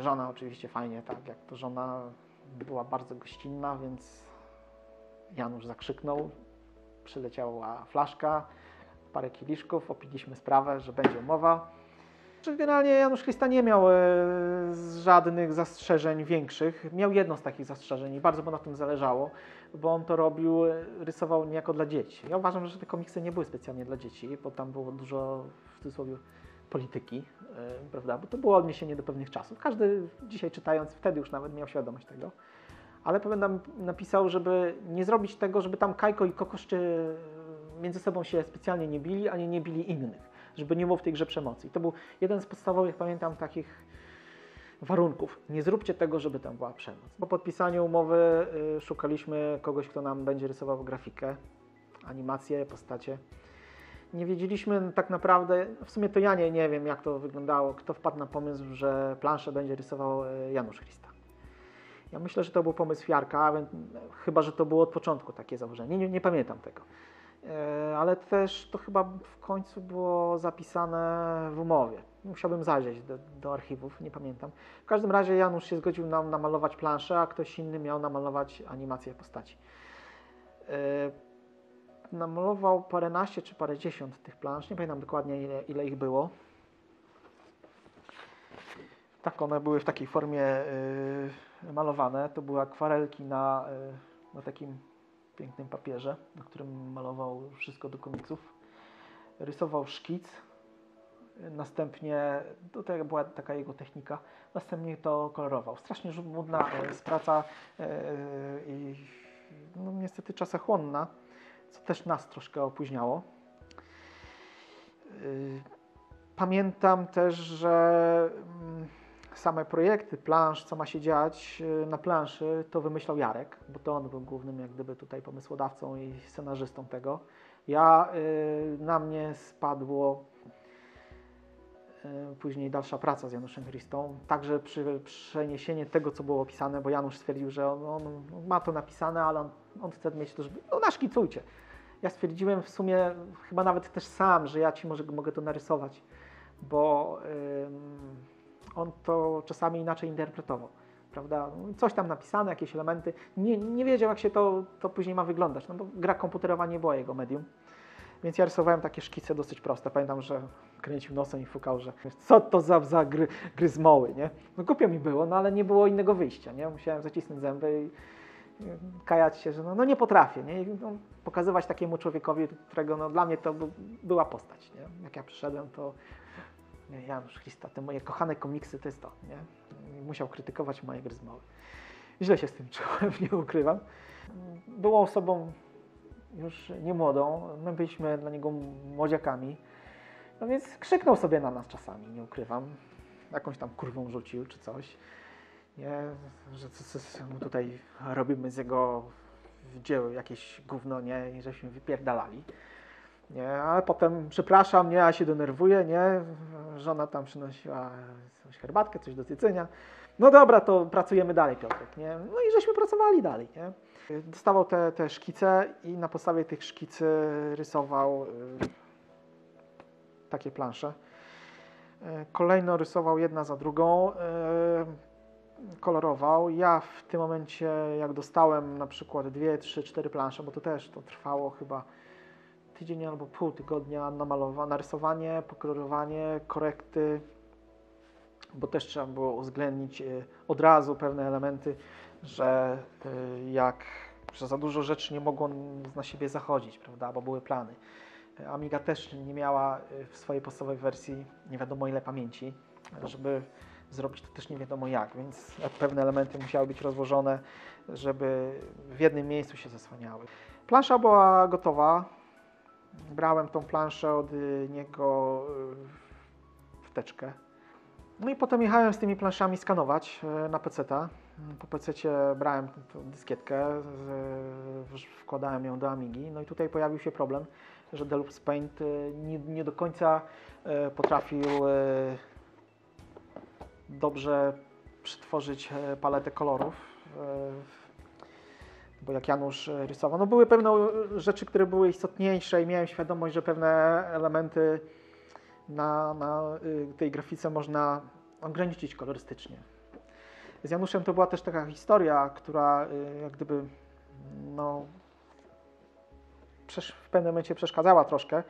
Żona oczywiście fajnie, tak jak to żona była bardzo gościnna, więc Janusz zakrzyknął. Przyleciała flaszka, parę kieliszków, opiliśmy sprawę, że będzie umowa. Generalnie Janusz Christa nie miał e, żadnych zastrzeżeń większych. Miał jedno z takich zastrzeżeń i bardzo mu na tym zależało, bo on to robił, e, rysował niejako dla dzieci. Ja uważam, że te komiksy nie były specjalnie dla dzieci, bo tam było dużo w cudzysłowie polityki, e, prawda? Bo to było odniesienie do pewnych czasów. Każdy dzisiaj czytając, wtedy już nawet miał świadomość tego. Ale pamiętam, napisał, żeby nie zrobić tego, żeby tam Kajko i Kokoszczy między sobą się specjalnie nie bili, ani nie bili innych żeby nie było w tej grze przemocy. I to był jeden z podstawowych, pamiętam, takich warunków. Nie zróbcie tego, żeby tam była przemoc. Po podpisaniu umowy y, szukaliśmy kogoś, kto nam będzie rysował grafikę, animacje, postacie. Nie wiedzieliśmy tak naprawdę, w sumie to ja nie, nie wiem jak to wyglądało, kto wpadł na pomysł, że planszę będzie rysował y, Janusz Christa. Ja myślę, że to był pomysł Jarka, chyba że to było od początku takie założenie. Nie, nie, nie pamiętam tego. E, ale też to chyba w końcu było zapisane w umowie. Musiałbym zajrzeć do, do archiwów, nie pamiętam. W każdym razie Janusz się zgodził nam namalować planszę, a ktoś inny miał namalować animację postaci. E, namalował paręnaście czy parędziesiąt tych plansz, nie pamiętam dokładnie ile, ile ich było. Tak, one były w takiej formie y, malowane. To były akwarelki na, na takim pięknym papierze, na którym malował wszystko do komiksów. Rysował szkic, następnie, to była taka jego technika, następnie to kolorował. Strasznie żmudna e, praca e, i no, niestety czasochłonna, co też nas troszkę opóźniało. Pamiętam też, że mm, same projekty plansz, co ma się dziać y, na planszy, to wymyślał Jarek, bo to on był głównym jak gdyby tutaj pomysłodawcą i scenarzystą tego. Ja, y, na mnie spadło y, później dalsza praca z Januszem Christą, także przy przeniesienie tego, co było opisane, bo Janusz stwierdził, że on, on ma to napisane, ale on, on chce mieć to, żeby, no naszkicujcie. Ja stwierdziłem w sumie, chyba nawet też sam, że ja Ci może mogę to narysować, bo ym, on to czasami inaczej interpretował, prawda? Coś tam napisane, jakieś elementy. Nie, nie wiedział, jak się to, to później ma wyglądać, no bo gra komputerowa nie była jego medium. Więc ja rysowałem takie szkice dosyć proste. Pamiętam, że kręcił nosem i fukał, że co to za, za gry, gry z moły, nie? No głupio mi było, no ale nie było innego wyjścia, nie? Musiałem zacisnąć zęby i kajać się, że no, no nie potrafię, nie? No, pokazywać takiemu człowiekowi, którego no, dla mnie to by, była postać, nie? Jak ja przyszedłem, to Janusz Christa, te moje kochane komiksy to jest to, nie? Musiał krytykować moje gry z. Źle się z tym czułem, nie ukrywam. Było osobą już nie młodą, my byliśmy dla niego młodziakami, no więc krzyknął sobie na nas czasami, nie ukrywam. Jakąś tam kurwą rzucił czy coś. Nie, że co, co, my tutaj robimy z jego dzieł jakieś gówno, nie, i żeśmy wypierdalali. Nie, ale potem przepraszam, nie, ja się denerwuję, nie, żona tam przynosiła jakąś herbatkę, coś do jedzenia. No dobra, to pracujemy dalej, Piotrek, nie? No i żeśmy pracowali dalej, nie? Dostawał te, te szkice i na podstawie tych szkicy rysował y, takie plansze. Y, Kolejno rysował jedna za drugą, y, kolorował. Ja w tym momencie, jak dostałem na przykład dwie, trzy, cztery plansze, bo to też to trwało chyba tydzień albo pół tygodnia namalowa, narysowanie, pokolorowanie, korekty, bo też trzeba było uwzględnić y, od razu pewne elementy, że y, jak że za dużo rzeczy nie mogło na siebie zachodzić, prawda, bo były plany. Amiga też nie miała y, w swojej podstawowej wersji nie wiadomo ile pamięci, żeby zrobić to też nie wiadomo jak, więc pewne elementy musiały być rozłożone, żeby w jednym miejscu się zasłaniały. Plansza była gotowa, Brałem tą planszę od y, niego y, wteczkę. No i potem jechałem z tymi planszami skanować y, na PC-ta. Po PC-cie brałem dyskietkę, w- wkładałem ją do Amigi. No i tutaj pojawił się problem, że Deluxe Paint nie, nie do końca potrafił dobrze przetworzyć paletę kolorów. E, Bo jak Janusz e, rysował, no były pewne e, rzeczy, które były istotniejsze i miałem świadomość, że pewne elementy na, na y, tej grafice można ograniczyć kolorystycznie. Z Januszem to była też taka historia, która jak gdyby no, w pewnym momencie przeszkadzała troszkę.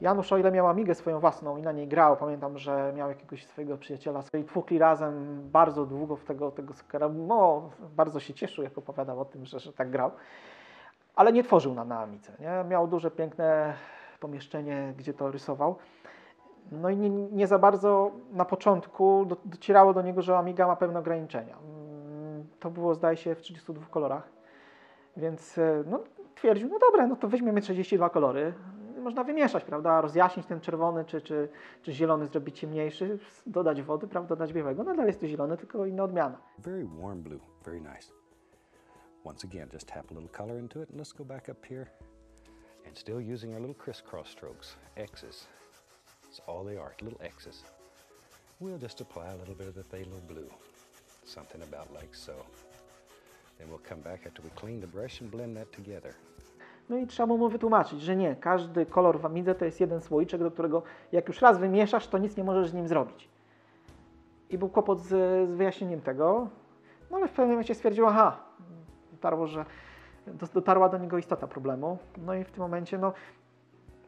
Janusz, o ile miał Amigę swoją własną i na niej grał, pamiętam, że miał jakiegoś swojego przyjaciela i tłukli razem bardzo długo w tego, tego. No, bardzo się cieszył, jak opowiadał o tym, że, że tak grał. Ale nie tworzył na, na Amidze. Nie? Miał duże, piękne pomieszczenie, gdzie to rysował. No i nie, nie za bardzo na początku do, docierało do niego, że Amiga ma pewne ograniczenia. Mm, To było, zdaje się, w 32 kolorach. Więc e, no, twierdził, no dobra, no to weźmiemy 32 kolory, można wymieszać, prawda, rozjaśnić ten czerwony, czy, czy, czy zielony zrobić ciemniejszy, dodać wody, prawda, dodać białego, nadal jest to zielony, tylko inna odmiana. Very warm blue, very nice. Once again, just tap a little color into it, and let's go back up here. And still using our little crisscross strokes, X's. That's all they are, little X's. We'll just apply a little bit of the phthalo blue, something about like so. Then we'll come back after we clean the brush and blend that together. No i trzeba mu wytłumaczyć, że nie, każdy kolor w Amidze to jest jeden słoiczek, do którego jak już raz wymieszasz, to nic nie możesz z nim zrobić. I był kłopot z, z wyjaśnieniem tego, no ale w pewnym momencie stwierdził, aha, dotarło, że do- dotarła do niego istota problemu. No i w tym momencie, no,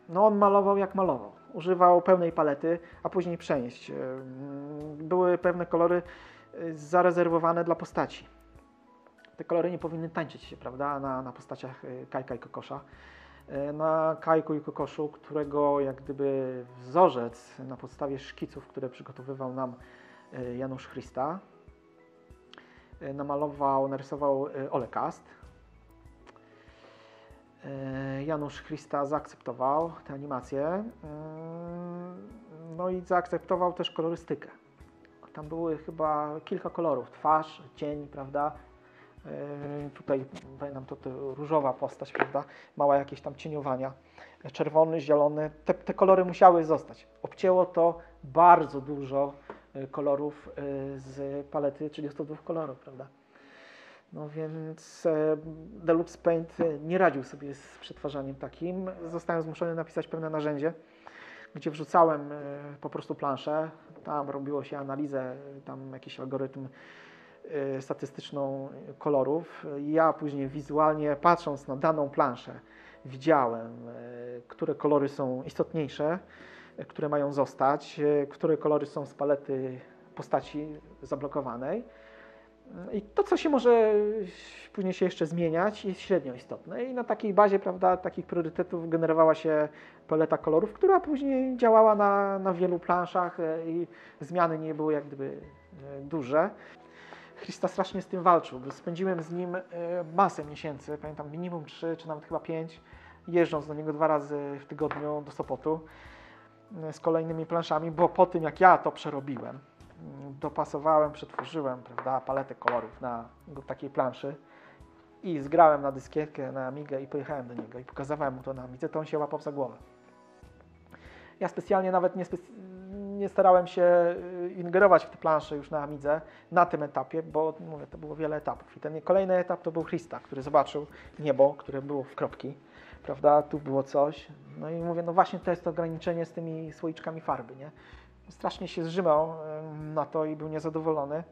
no on malował jak malował. Używał pełnej palety, a później przenieść. Ym, Były pewne kolory zarezerwowane dla postaci te kolory nie powinny tańczyć się, prawda, na, na postaciach y, Kajka i Kokosza. Y, Na Kajku i Kokoszu, którego jak gdyby wzorzec na podstawie szkiców, które przygotowywał nam y, Janusz Christa, y, namalował, narysował Ole Kast. Janusz Christa zaakceptował tę animację, no i zaakceptował też kolorystykę. Tam były chyba kilka kolorów, twarz, cień, prawda, Tutaj pamiętam to, to różowa postać, prawda? Mała jakieś tam cieniowania. Czerwony, zielony. Te, te kolory musiały zostać. Obcięło to bardzo dużo y, kolorów y, z palety 32 kolorów, prawda? No więc Deluxe Paint nie radził sobie z przetwarzaniem takim. Zostałem zmuszony napisać pewne narzędzie, gdzie wrzucałem po prostu planszę. Tam robiło się analizę, tam jakiś algorytm statystyczną kolorów. Ja później wizualnie patrząc na daną planszę widziałem, y, które kolory są istotniejsze, y, które mają zostać, które kolory są z palety postaci zablokowanej. I to, co się może później się jeszcze zmieniać, jest średnio istotne. I na takiej bazie, prawda, takich priorytetów generowała się paleta kolorów, która później działała na, na wielu planszach i zmiany nie były jak gdyby duże. Christa strasznie z tym walczył, bo spędziłem z nim e, masę miesięcy, pamiętam minimum 3 czy nawet chyba 5, jeżdżąc do niego dwa razy w tygodniu do Sopotu e, z kolejnymi planszami, bo po tym jak ja to przerobiłem, mm, dopasowałem, przetworzyłem prawda, paletę kolorów na takiej planszy i zgrałem na dyskietkę, na Amigę i pojechałem do niego i pokazywałem mu to na Amidze, to on się łapał za głowę. Ja specjalnie nawet nie, spec- nie starałem się y, ingerować w te plansze już na Amidze na tym etapie, bo mówię, to było wiele etapów. I ten kolejny etap to był Christa, który zobaczył niebo, które było w kropki, prawda, tu było coś. No i mówię, no właśnie to jest to ograniczenie z tymi słoiczkami farby, nie? Strasznie się zrzymał ym, na to i był niezadowolony.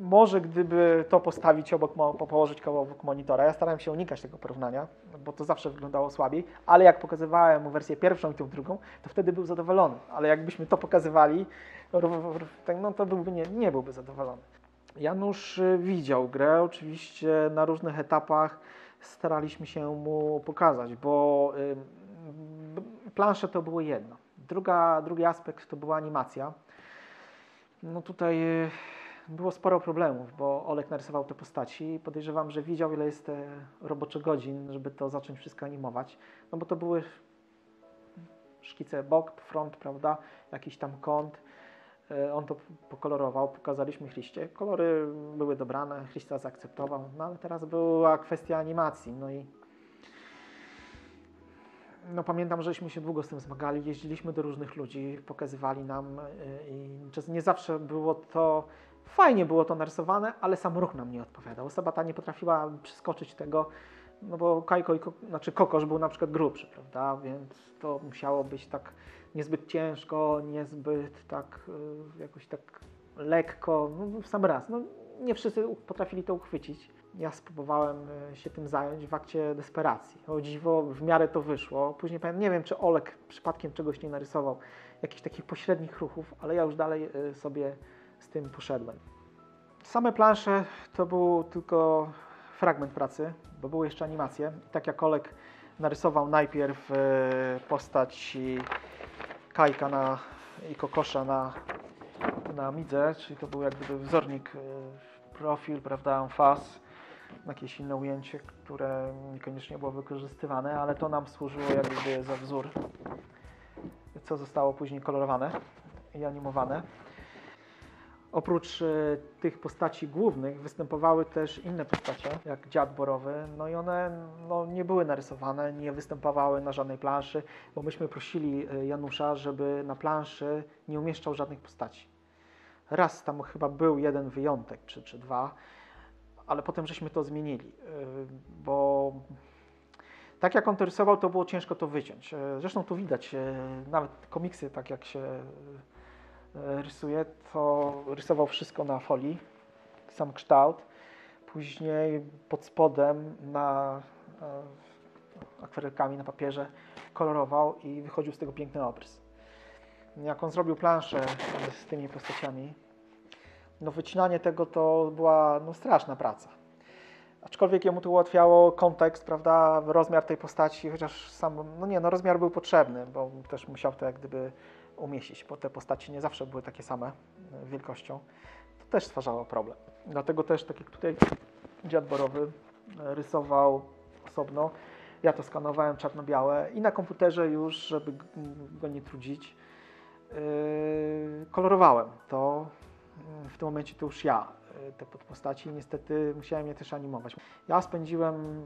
Może gdyby to postawić obok, położyć koło obok monitora, ja starałem się unikać tego porównania, bo to zawsze wyglądało słabiej, ale jak pokazywałem mu wersję pierwszą i tą drugą, to wtedy był zadowolony. Ale jakbyśmy to pokazywali, tak, no to byłby nie, nie byłby zadowolony. Janusz y, widział grę, oczywiście na różnych etapach staraliśmy się mu pokazać, bo y, plansze to było jedno. Druga, drugi aspekt to była animacja. No tutaj y, było sporo problemów, bo Olek narysował te postaci i podejrzewam, że widział ile jest e, roboczo godzin, żeby to zacząć wszystko animować. No bo to były szkice bok, front, prawda, jakiś tam kąt. E, On to pokolorował, pokazaliśmy Chryście. Kolory były dobrane, Chrysta zaakceptował, no ale teraz była kwestia animacji. No i no pamiętam, żeśmy się długo z tym zmagali, jeździliśmy do różnych ludzi, pokazywali nam y, i nie zawsze było to, fajnie było to narysowane, ale sam ruch nam nie odpowiadał. Osoba ta nie potrafiła przeskoczyć tego, no bo Kajko i znaczy Kokosz był na przykład grubszy, prawda, więc to musiało być tak niezbyt ciężko, niezbyt tak y, jakoś tak lekko, no w sam raz. No, nie wszyscy potrafili to uchwycić. Ja spróbowałem y, się tym zająć w akcie desperacji. O dziwo, w miarę to wyszło. Później pamiętam, nie wiem, czy Olek przypadkiem czegoś nie narysował, jakichś takich pośrednich ruchów, ale ja już dalej y, sobie z tym poszedłem. Same plansze to był tylko fragment pracy, bo były jeszcze animacje. Tak jak Olek narysował najpierw y, postać Kajka na, i Kokosza na, na midze, czyli to był jak gdyby wzornik, y, profil, prawda, faz, jakieś inne ujęcie, które niekoniecznie było wykorzystywane, ale to nam służyło jak gdyby za wzór, co zostało później kolorowane i animowane. Oprócz e, tych postaci głównych występowały też inne postacie, jak Dziad Borowy, no i one no, nie były narysowane, nie występowały na żadnej planszy, bo myśmy prosili e, Janusza, żeby na planszy nie umieszczał żadnych postaci. Raz tam chyba był jeden wyjątek, czy, czy dwa, ale potem żeśmy to zmienili, e, bo tak jak on to rysował, to było ciężko to wyciąć. Zresztą tu widać, nawet komiksy, tak jak się rysuje, to rysował wszystko na folii, sam kształt. Później pod spodem na e, akwarelkami na papierze kolorował i wychodził z tego piękny obrys. Jak on zrobił planszę z tymi postaciami, no wycinanie tego to była no, straszna praca. Aczkolwiek jemu to ułatwiało kontekst, prawda, rozmiar tej postaci, chociaż sam, no nie, no rozmiar był potrzebny, bo też musiał to jak gdyby umieścić, bo te postacie nie zawsze były takie same e, wielkością. To też stwarzało problem. Dlatego też, tak jak tutaj dziad Borowy e, rysował osobno, ja to skanowałem czarno-białe i na komputerze już, żeby go nie trudzić, yy, kolorowałem to. W tym momencie to już ja te podpostaci. Niestety musiałem je też animować. Ja spędziłem,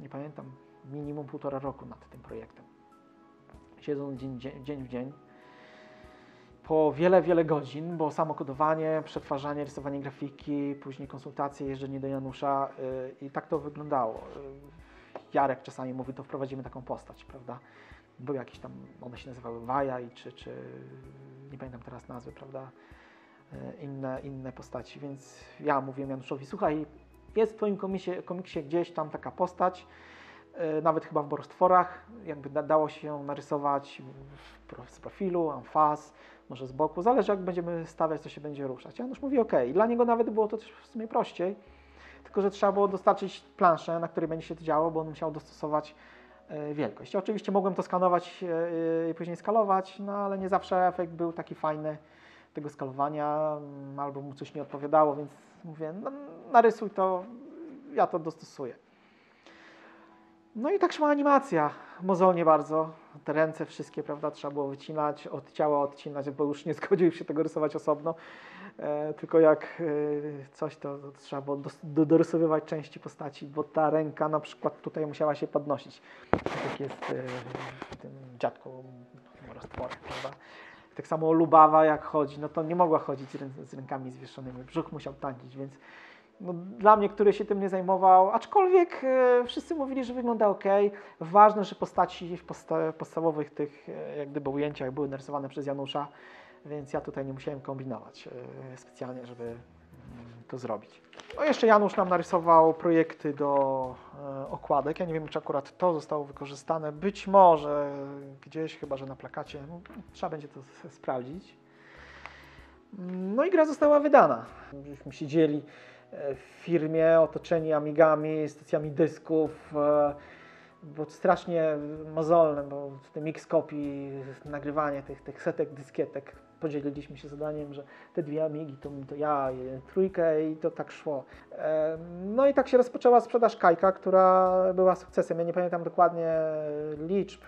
nie pamiętam, minimum półtora roku nad tym projektem. Siedząc dzień, dzień w dzień. Po wiele, wiele godzin, bo samo kodowanie, przetwarzanie, rysowanie grafiki, później konsultacje, jeżdżenie do Janusza yy, i tak to wyglądało. Yy, Jarek czasami mówi, to wprowadzimy taką postać, prawda? Były jakieś tam, one się nazywały Waja i czy, czy nie pamiętam teraz nazwy, prawda? E, Inne, inne postaci, więc ja mówiłem Januszowi, słuchaj, jest w Twoim komiksie, komiksie gdzieś tam taka postać, nawet chyba w borostworach, jakby da, dało się ją narysować z profilu, amfas, może z boku, zależy jak będziemy stawiać, to się będzie ruszać. Janusz mówi, ok, dla niego nawet było to w sumie prościej, tylko że trzeba było dostarczyć planszę, na której będzie się to działo, bo on musiał dostosować e, wielkość. Ja oczywiście mogłem to skanować e, i później skalować, no ale nie zawsze efekt był taki fajny tego skalowania, albo mu coś nie odpowiadało, więc mówię, no, narysuj to, ja to dostosuję. No i tak szła animacja, mozolnie bardzo, te ręce wszystkie, prawda, trzeba było wycinać, od ciała odcinać, bo już nie zgodził się tego rysować osobno, e, tylko jak e, coś, to, to trzeba było dos, do, dorysowywać części postaci, bo ta ręka na przykład tutaj musiała się podnosić, tak jest e, w tym dziadku roztworach, prawda. Tak samo Lubawa jak chodzi, no to nie mogła chodzić z rękami zwieszonymi, brzuch musiał tańczyć, więc no, dla mnie, który się tym nie zajmował, aczkolwiek e, wszyscy mówili, że wygląda ok. Ważne, że postaci w posta podstawowych tych e, jak gdyby ujęciach były narysowane przez Janusza, więc ja tutaj nie musiałem kombinować e, specjalnie, żeby mm, to zrobić. No jeszcze Janusz nam narysował projekty do e, okładek. Ja nie wiem, czy akurat to zostało wykorzystane. Być może gdzieś, chyba że na plakacie. No, trzeba będzie to sprawdzić. No i gra została wydana. Żeśmy siedzieli w firmie otoczeni amigami, stacjami dysków, e, bo strasznie mozolne, bo w tym X-Copy, nagrywanie tych, tych setek dyskietek podzieliliśmy się zadaniem, że te dwie Amigi to, to ja, trójkę i to tak szło. E, No i tak się rozpoczęła sprzedaż Kajka, która była sukcesem. Ja nie pamiętam dokładnie liczb,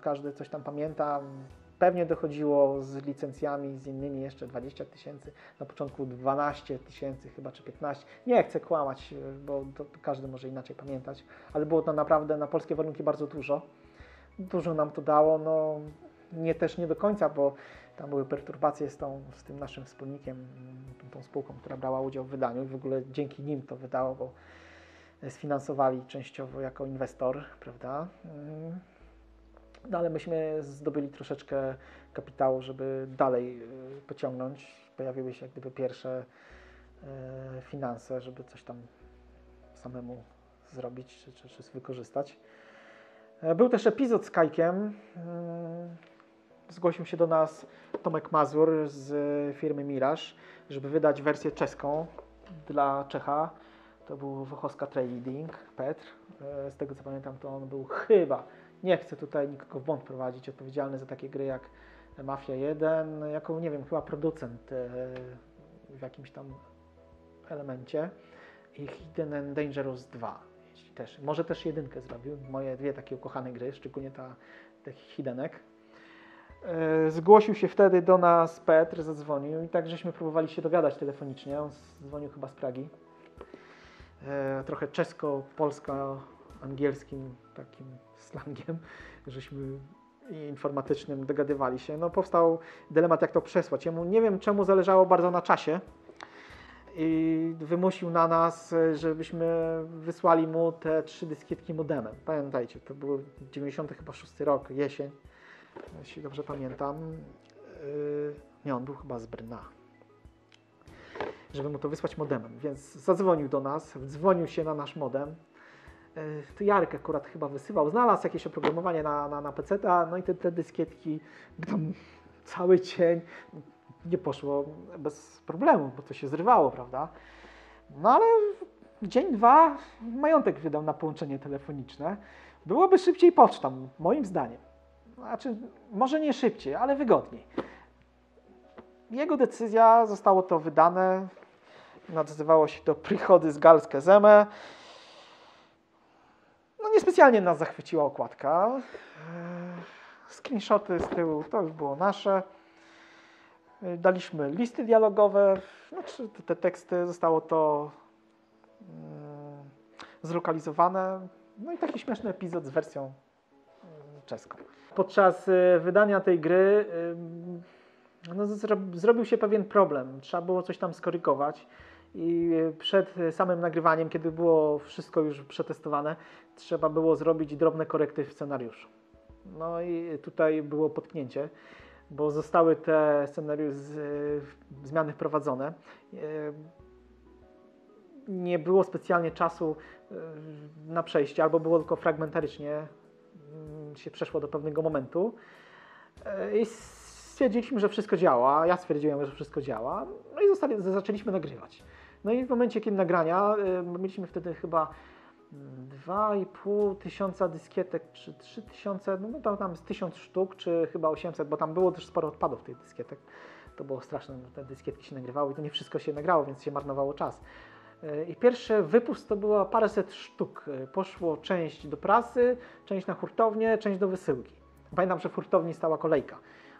każdy coś tam pamiętam. Pewnie dochodziło z licencjami, z innymi jeszcze 20 tysięcy, na początku 12 tysięcy chyba, czy 15. Nie chcę kłamać, bo to, każdy może inaczej pamiętać, ale było to naprawdę na polskie warunki bardzo dużo. Dużo nam to dało, no nie też nie do końca, bo tam były perturbacje z, tą, z tym naszym wspólnikiem, tą, tą spółką, która brała udział w wydaniu i w ogóle dzięki nim to wydało, bo sfinansowali częściowo jako inwestor, prawda? No ale myśmy zdobyli troszeczkę kapitału, żeby dalej y, pociągnąć. Pojawiły się jak gdyby pierwsze y, finanse, żeby coś tam samemu zrobić czy, czy, czy wykorzystać. E, Był też epizod z Kajkiem. Zgłosił się do nas Tomek Mazur z firmy Mirage, żeby wydać wersję czeską dla Czecha. To był Wochowska Trading, Petr. E, Z tego co pamiętam, to on był chyba, nie chcę tutaj nikogo w błąd prowadzić, odpowiedzialny za takie gry jak Mafia 1, jako, nie wiem, chyba producent e, w jakimś tam elemencie i Hidden and Dangerous 2. jeśli Też, może też jedynkę zrobił, moje dwie takie ukochane gry, szczególnie ta, tych Hiddenek. E, Zgłosił się wtedy do nas Petr, zadzwonił i tak żeśmy próbowali się dogadać telefonicznie. On dzwonił chyba z Pragi. E, Trochę czesko-polsko-angielskim takim slangiem, żeśmy informatycznym dogadywali się. No powstał dylemat, jak to przesłać. Jemu nie wiem, czemu zależało bardzo na czasie i wymusił na nas, żebyśmy wysłali mu te trzy dyskietki modemem. Pamiętajcie, to był 90 chyba 6 rok, jesień jeśli dobrze pamiętam. Yy, nie, on był chyba z Brna. Żeby mu to wysłać modemem, więc zadzwonił do nas, dzwonił się na nasz modem. Yy, To Jarek akurat chyba wysyłał, znalazł jakieś oprogramowanie na, na, na PC, no i te, te dyskietki tam cały dzień nie poszło bez problemu, bo to się zrywało, prawda? No ale dzień, dwa majątek wydał na połączenie telefoniczne. Byłoby szybciej pocztą, moim zdaniem. Znaczy, może nie szybciej, ale wygodniej. Jego decyzja, zostało to wydane. Nazywało się to Przychody z Galskie Zeme. Niespecjalnie nas zachwyciła okładka. Eee, Screenshoty z tyłu to już było nasze. Eee, Daliśmy listy dialogowe, znaczy te, te teksty, zostało to mm, zlokalizowane. No i taki śmieszny epizod z wersją czeską. Podczas wydania tej gry no, zro, zrobił się pewien problem. Trzeba było coś tam skorygować. I y, przed samym nagrywaniem, kiedy było wszystko już przetestowane, trzeba było zrobić drobne korekty w scenariuszu. No i tutaj było potknięcie, bo zostały te scenariusze, zmiany wprowadzone. Y, Nie było specjalnie czasu na przejście, albo było tylko fragmentarycznie mm, się przeszło do pewnego momentu. E, I stwierdziliśmy, że wszystko działa. Ja stwierdziłem, że wszystko działa. No i zostali, zaczęliśmy nagrywać. No i w momencie, kiedy nagrania, y, mieliśmy wtedy chyba mm, 2,5 tysiąca dyskietek, czy 3 tysiące, no to tam z 1000 sztuk, czy chyba 800, bo tam było też sporo odpadów tych dyskietek. To było straszne, te dyskietki się nagrywały i to nie wszystko się nagrało, więc się marnowało czas. Y, I pierwszy wypust to było paręset sztuk. Y, Poszło część do prasy, część na hurtownię, część do wysyłki. Pamiętam, że w hurtowni stała kolejka.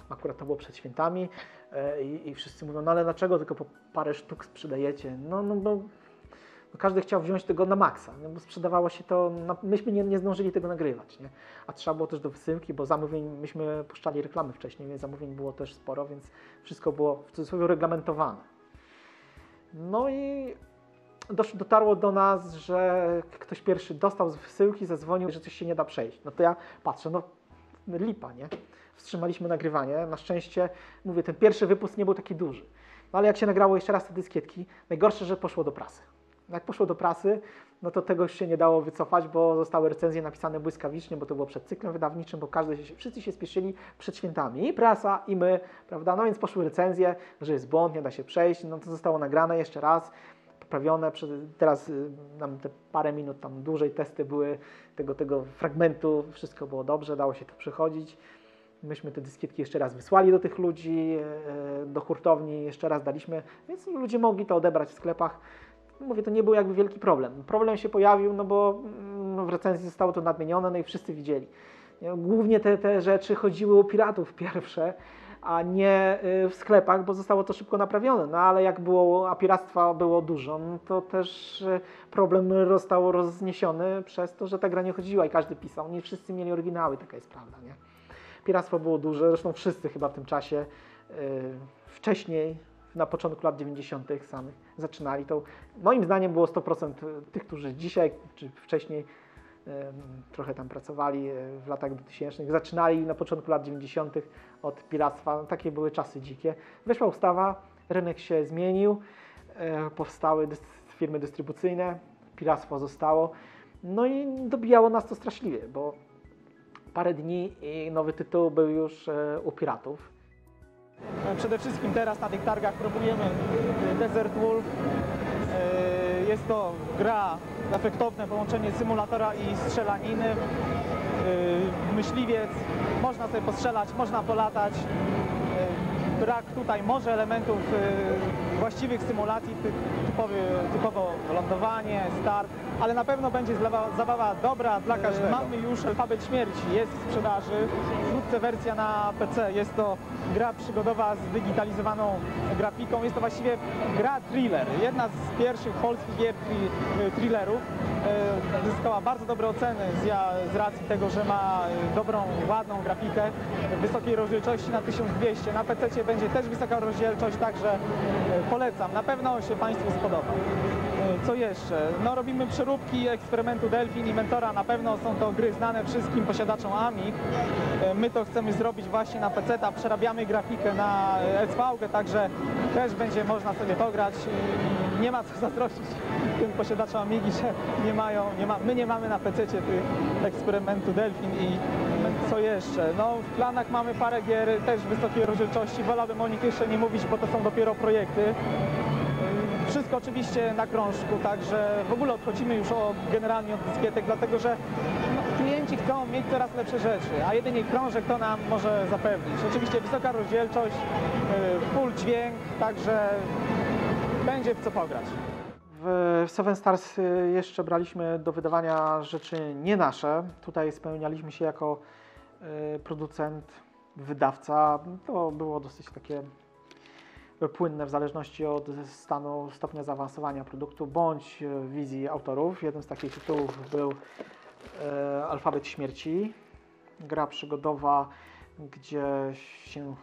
Akurat to było przed świętami e, i, i wszyscy mówią, no ale dlaczego tylko po parę sztuk sprzedajecie? No, no bo każdy chciał wziąć tego na maksa, no bo sprzedawało się to, myśmy nie, nie zdążyli tego nagrywać, nie? A trzeba było też do wysyłki, bo zamówień, myśmy puszczali reklamy wcześniej, więc zamówień było też sporo, więc wszystko było w cudzysłowie reglamentowane. No i dotarło do nas, że ktoś pierwszy dostał z wysyłki, zadzwonił, że coś się nie da przejść. No to ja patrzę, no lipa, nie? Wstrzymaliśmy nagrywanie. Na szczęście, mówię, ten pierwszy wypust nie był taki duży. No ale jak się nagrało jeszcze raz te dyskietki, najgorsze, że poszło do prasy. Jak poszło do prasy, no to tego już się nie dało wycofać, bo zostały recenzje napisane błyskawicznie, bo to było przed cyklem wydawniczym, bo każdy się, wszyscy się spieszyli przed świętami. I prasa, i my, prawda? No więc poszły recenzje, że jest błąd, nie da się przejść. No to zostało nagrane jeszcze raz, poprawione. Teraz y, nam te parę minut tam dłużej testy były tego, tego fragmentu, wszystko było dobrze, dało się to przechodzić. Myśmy te dyskietki jeszcze raz wysłali do tych ludzi, e, do hurtowni, jeszcze raz daliśmy, więc ludzie mogli to odebrać w sklepach. Mówię, to nie był jakby wielki problem. Problem się pojawił, no bo mm, w recenzji zostało to nadmienione, no i wszyscy widzieli. Nie, Głównie te, te rzeczy chodziły o piratów pierwsze, a nie y, w sklepach, bo zostało to szybko naprawione. No ale jak było, a piractwa było dużo, no to też y, problem został rozniesiony przez to, że ta gra nie chodziła i każdy pisał. Nie wszyscy mieli oryginały, taka jest prawda, nie? Piractwo było duże, zresztą wszyscy chyba w tym czasie y, wcześniej, na początku lat 90. samych zaczynali. To moim zdaniem było 100% tych, którzy dzisiaj czy wcześniej trochę tam pracowali e, w latach 2000, zaczynali na początku lat 90. od piractwa. No, takie były czasy dzikie. Weszła ustawa, rynek się zmienił, e, powstały firmy dystrybucyjne, piractwo zostało. No i dobijało nas to straszliwie, bo parę dni i nowy tytuł był już e, u piratów. Przede wszystkim teraz na tych targach próbujemy Desert Wolf. Jest to gra, efektowne połączenie symulatora i strzelaniny. Y, Myśliwiec, można sobie postrzelać, można polatać. Y, Brak tutaj może elementów y, właściwych symulacji, ty- typowy, typowo lądowanie, start, ale na pewno będzie zabawa, dobra dla każdego. Mamy już alfabet śmierci, jest w sprzedaży, wkrótce wersja na PC. Jest to gra przygodowa z digitalizowaną grafiką. Jest to właściwie gra thriller. Jedna z pierwszych polskich gier tri- thrillerów. E, Zyskała bardzo dobre oceny z, racji tego, że ma e, dobrą, ładną grafikę wysokiej rozdzielczości na 1200. Na PC będzie też wysoka rozdzielczość, także e, polecam. Na pewno się Państwu spodoba. E, Co jeszcze? No robimy przeróbki eksperymentu Delfin i Mentora. Na pewno są to gry znane wszystkim posiadaczom Amig. E, My to chcemy zrobić właśnie na PC, przerabiamy grafikę na e, SVG, także też będzie można sobie pograć. I Nie ma co zazdrościć tym posiadaczom Amigi, że nie mają, nie ma, my nie mamy na PC tych eksperymentu Delfin i co jeszcze? No w planach mamy parę gier też wysokiej rozdzielczości. Wolałbym o nich jeszcze nie mówić, bo to są dopiero projekty. Wszystko oczywiście na krążku, także w ogóle odchodzimy już o, generalnie od dyskietek, dlatego że no, klienci chcą mieć coraz lepsze rzeczy, a jedynie krążek to nam może zapewnić. Oczywiście wysoka rozdzielczość, y, full dźwięk, także będzie w co pograć. W Seven Stars y, jeszcze braliśmy do wydawania rzeczy nie nasze. Tutaj spełnialiśmy się jako producent, wydawca. To było dosyć takie płynne w zależności od stanu, stopnia zaawansowania produktu bądź y, wizji autorów. Jeden z takich tytułów był y, Alfabet Śmierci, gra przygodowa, gdzie się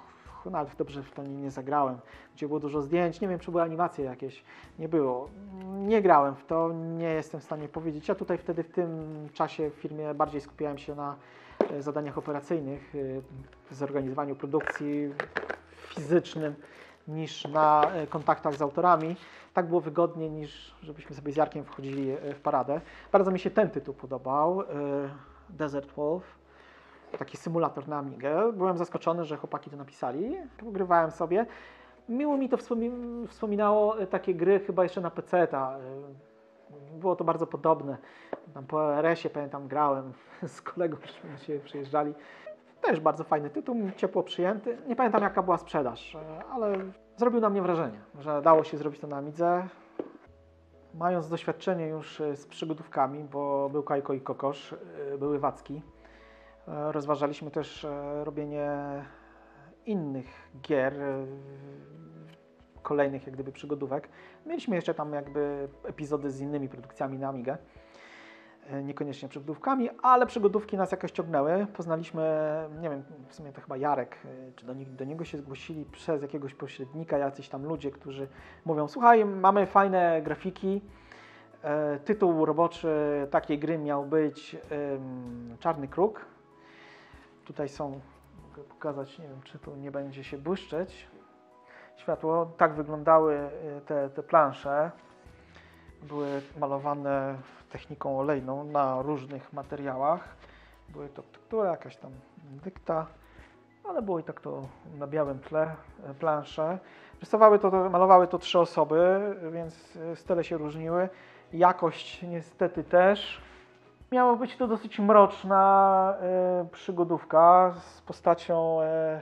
nawet dobrze w to nie, nie zagrałem, gdzie było dużo zdjęć, nie wiem czy były animacje jakieś, nie było. Nie grałem w to, nie jestem w stanie powiedzieć. Ja tutaj wtedy w tym czasie w firmie bardziej skupiałem się na e, zadaniach operacyjnych, e, zorganizowaniu produkcji fizycznym niż na e, kontaktach z autorami. Tak było wygodniej niż żebyśmy sobie z Jarkiem wchodzili e, w paradę. Bardzo mi się ten tytuł podobał, e, Desert Wolf taki symulator na Amigę. Byłem zaskoczony, że chłopaki to napisali. Pogrywałem sobie. Miło mi to wspomi- wspominało e, takie gry chyba jeszcze na PC. Było to bardzo podobne. Tam po RS-ie pamiętam grałem z kolegą, żeśmy się przyjeżdżali. Też bardzo fajny tytuł, ciepło przyjęty. Nie pamiętam jaka była sprzedaż, e, ale zrobił na mnie wrażenie, że dało się zrobić to na Amidze. Mając doświadczenie już e, z przygodówkami, bo był Kajko i Kokosz, e, były Wacki, Rozważaliśmy też robienie innych gier, kolejnych jak gdyby przygodówek. Mieliśmy jeszcze tam jakby epizody z innymi produkcjami na Amigę, e, niekoniecznie przygodówkami, ale przygodówki nas jakoś ciągnęły. Poznaliśmy, nie wiem, w sumie to chyba Jarek, e, czy do, do niego się zgłosili przez jakiegoś pośrednika, jacyś tam ludzie, którzy mówią, słuchaj, mamy fajne grafiki, E, Tytuł roboczy takiej gry miał być Czarny Kruk. Tutaj są, mogę pokazać, nie wiem czy tu nie będzie się błyszczeć. Światło, tak wyglądały e, te, te plansze. Były malowane techniką olejną na różnych materiałach. Były to tektura, jakaś tam dykta, ale było i tak to na białym tle e, plansze. Rysowały to, malowały to trzy osoby, więc e, style się różniły. Jakość niestety też. Miało być to dosyć mroczna przygodówka z postacią e,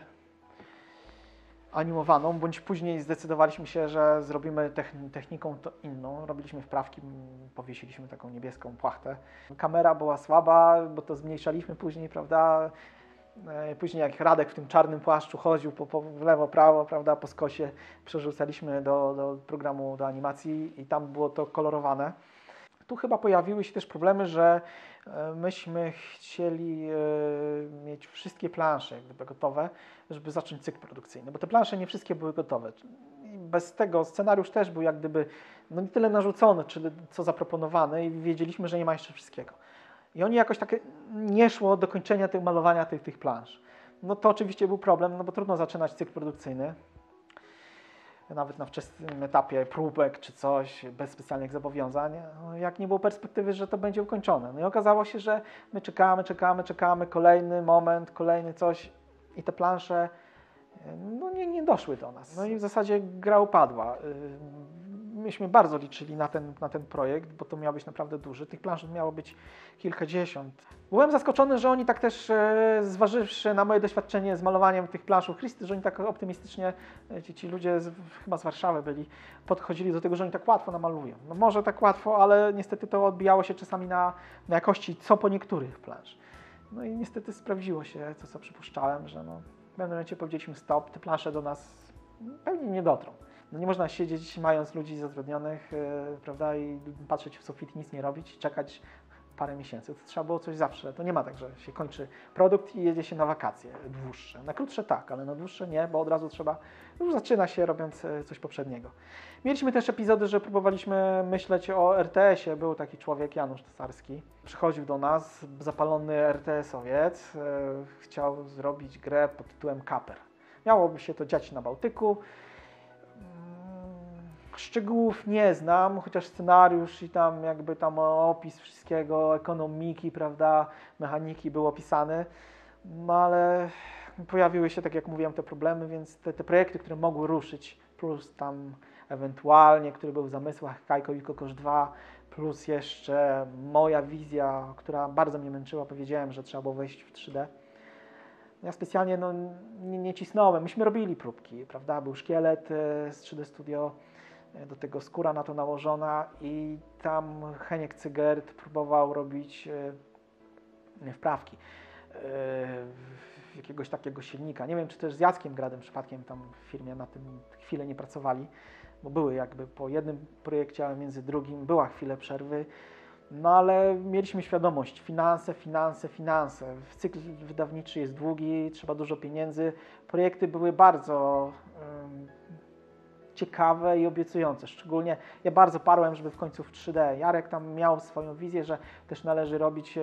animowaną, bądź później zdecydowaliśmy się, że zrobimy techn- techniką to inną. Robiliśmy wprawki, powiesiliśmy taką niebieską płachtę. Kamera była słaba, bo to zmniejszaliśmy później, prawda? E, Później jak Radek w tym czarnym płaszczu chodził po, po w lewo, prawo, prawda, po skosie, przerzucaliśmy do, do programu do animacji i tam było to kolorowane. Tu chyba pojawiły się też problemy, że e, myśmy chcieli e, mieć wszystkie plansze jak gdyby gotowe, żeby zacząć cykl produkcyjny, bo te plansze nie wszystkie były gotowe. Bez tego scenariusz też był jak gdyby no nie tyle narzucony, czy co zaproponowany i wiedzieliśmy, że nie ma jeszcze wszystkiego. I oni jakoś tak nie szło do kończenia tych malowania tych, tych plansz. No to oczywiście był problem, no bo trudno zaczynać cykl produkcyjny. Nawet na wczesnym etapie próbek czy coś, bez specjalnych zobowiązań, no jak nie było perspektywy, że to będzie ukończone. No i okazało się, że my czekamy, czekamy, czekamy, kolejny moment, kolejny coś i te plansze no nie, nie doszły do nas. No i w zasadzie gra upadła. Myśmy bardzo liczyli na ten, na ten projekt, bo to miał być naprawdę duży. Tych plansz miało być kilkadziesiąt. Byłem zaskoczony, że oni tak też, e, zważywszy na moje doświadczenie z malowaniem tych plansz u Christy, że oni tak optymistycznie, e, ci, ci ludzie z, chyba z Warszawy byli, podchodzili do tego, że oni tak łatwo namalują. No może tak łatwo, ale niestety to odbijało się czasami na, na jakości, co po niektórych plansz. No i niestety sprawdziło się to, co przypuszczałem, że no, w pewnym momencie powiedzieliśmy stop, te plansze do nas pewnie nie dotrą. No nie można siedzieć mając ludzi zatrudnionych, yy, prawda, i patrzeć w sufit, nic nie robić, czekać parę miesięcy. To trzeba było coś zawsze. To nie ma tak, że się kończy produkt i jedzie się na wakacje dłuższe. Na krótsze tak, ale na dłuższe nie, bo od razu trzeba, już zaczyna się robiąc e, coś poprzedniego. Mieliśmy też epizody, że próbowaliśmy myśleć o RTS-ie. Był taki człowiek, Janusz Tasarski. Przychodził do nas, zapalony RTS-owiec. e, Chciał zrobić grę pod tytułem Kaper. Miałoby się to dziać na Bałtyku. Szczegółów nie znam, chociaż scenariusz i tam jakby tam opis wszystkiego, ekonomiki, prawda, mechaniki był opisany, no ale pojawiły się, tak jak mówiłem, te problemy, więc te, te projekty, które mogły ruszyć, plus tam ewentualnie, który był w zamysłach Kajko i Kokosz 2, plus jeszcze moja wizja, która bardzo mnie męczyła, powiedziałem, że trzeba było wejść w 3D. Ja specjalnie no, nie, nie cisnąłem. Myśmy robili próbki, prawda? Był szkielet e, z 3D Studio, do tego skóra na to nałożona i tam Heniek Cygert próbował robić e, wprawki e, jakiegoś takiego silnika. Nie wiem, czy też z Jackiem Gradem przypadkiem tam w firmie na tym chwilę nie pracowali, bo były jakby po jednym projekcie, ale między drugim była chwilę przerwy. No ale mieliśmy świadomość, finanse, finanse, finanse. Cykl wydawniczy jest długi, trzeba dużo pieniędzy. Projekty były bardzo ciekawe i obiecujące. Szczególnie ja bardzo parłem, żeby w końcu w 3D. Jarek tam miał swoją wizję, że też należy robić e,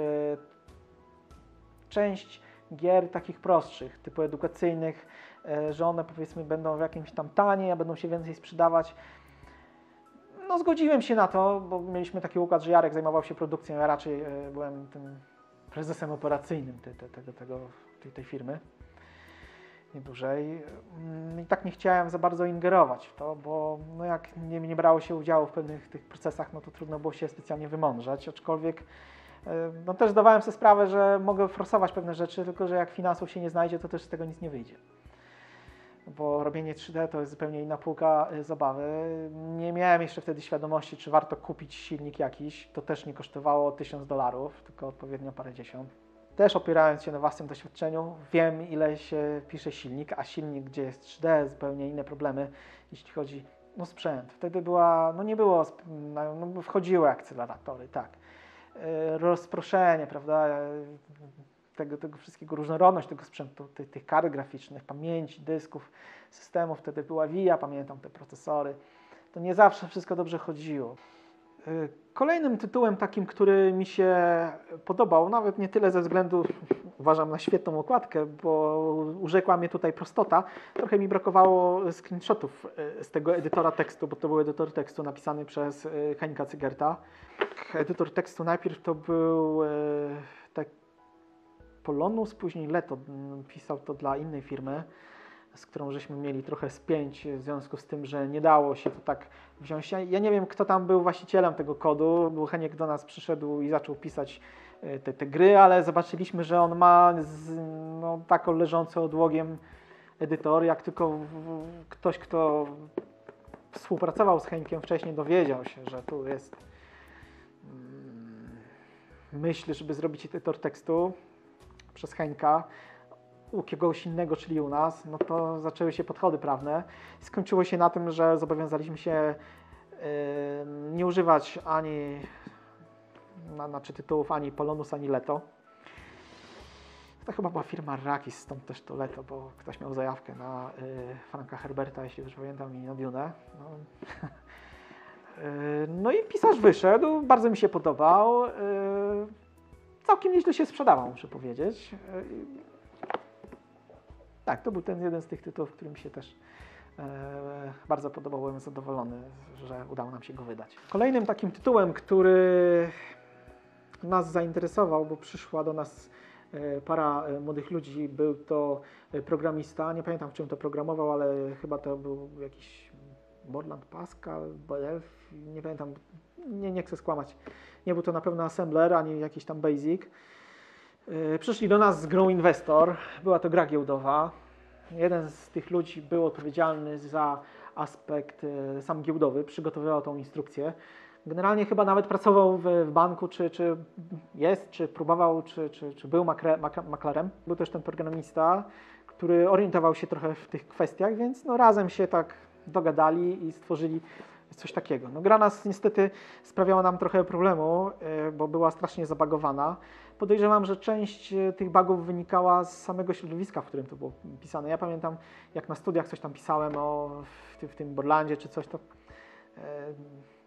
część gier takich prostszych, typu edukacyjnych, e, że one powiedzmy będą w jakimś tam taniej, a będą się więcej sprzedawać. No zgodziłem się na to, bo mieliśmy taki układ, że Jarek zajmował się produkcją, ja raczej e, byłem tym prezesem operacyjnym te, te, tego, tego, tej, tej firmy. Nie dłużej. Mm, I tak nie chciałem za bardzo ingerować w to, bo no jak nie, nie brało się udziału w pewnych tych procesach, no to trudno było się specjalnie wymądrzać, aczkolwiek e, no też zdawałem sobie sprawę, że mogę forsować pewne rzeczy, tylko że jak finansów się nie znajdzie, to też z tego nic nie wyjdzie bo robienie 3D to jest zupełnie inna półka y, zabawy. Nie miałem jeszcze wtedy świadomości, czy warto kupić silnik jakiś. To też nie kosztowało 1000 dolarów, tylko odpowiednio parędziesiąt. Też opierając się na własnym doświadczeniu, wiem ile się pisze silnik, a silnik, gdzie jest 3D, zupełnie inne problemy, jeśli chodzi no sprzęt. Wtedy była, no nie było, no no wchodziły akceleratory, tak. Y, Rozproszenie, prawda, tego, tego wszystkiego, różnorodność tego sprzętu, tych, tych kart graficznych, pamięci, dysków, systemów, wtedy była VIA, pamiętam te procesory. To nie zawsze wszystko dobrze chodziło. Y, Kolejnym tytułem takim, który mi się podobał, nawet nie tyle ze względu, uważam, na świetną okładkę, bo urzekła mnie tutaj prostota, trochę mi brakowało screenshotów y, z tego edytora tekstu, bo to był edytor tekstu napisany przez y, Henka Cygerta. Edytor tekstu najpierw to był tak Polonus, później Leto. Mm, pisał to dla innej firmy, z którą żeśmy mieli trochę spięć w związku z tym, że nie dało się to tak wziąć. Ja, nie wiem, kto tam był właścicielem tego kodu, bo Heniek do nas przyszedł i zaczął pisać e, te, te gry, ale zobaczyliśmy, że on ma z, no, taką leżącą odłogiem edytor, jak tylko w- w- ktoś, kto współpracował z Henkiem wcześniej, dowiedział się, że tu jest mm, myśl, żeby zrobić edytor tekstu przez Henka u kogoś innego, czyli u nas, no to zaczęły się podchody prawne. Skończyło się na tym, że zobowiązaliśmy się e, nie używać ani na, znaczy tytułów ani Polonus, ani Leto. To chyba była firma Rakis, stąd też to Leto, bo ktoś miał zajawkę na y, Franka Herberta, jeśli już pamiętam, i na Dune. No. Y, no i pisarz wyszedł, bardzo mi się podobał. y, Całkiem nieźle się sprzedawał, muszę powiedzieć. Tak, to był ten jeden z tych tytułów, który mi się też e, bardzo podobał. Byłem zadowolony, że udało nam się go wydać. Kolejnym takim tytułem, który nas zainteresował, bo przyszła do nas e, para e, młodych ludzi, był to e, programista, nie pamiętam w czym to programował, ale chyba to był jakiś Borland Pascal, BF, nie pamiętam, nie, nie chcę skłamać. Nie był to na pewno Assembler, ani jakiś tam Basic. E, Przyszli do nas z grą Inwestor, była to gra giełdowa. Jeden z tych ludzi był odpowiedzialny za aspekt e, sam giełdowy, przygotowywał tą instrukcję. Generalnie chyba nawet pracował w, w banku, czy, czy jest, czy próbował, czy, czy, czy był makre, mak, maklerem. Był też ten programista, który orientował się trochę w tych kwestiach, więc no razem się tak dogadali i stworzyli coś takiego. No gra nas niestety sprawiała nam trochę problemu, e, bo była strasznie zabagowana. Podejrzewam, że część e, tych bugów wynikała z samego środowiska, w którym to było pisane. Ja pamiętam, jak na studiach coś tam pisałem o w, tym- w tym Borlandzie czy coś, to e,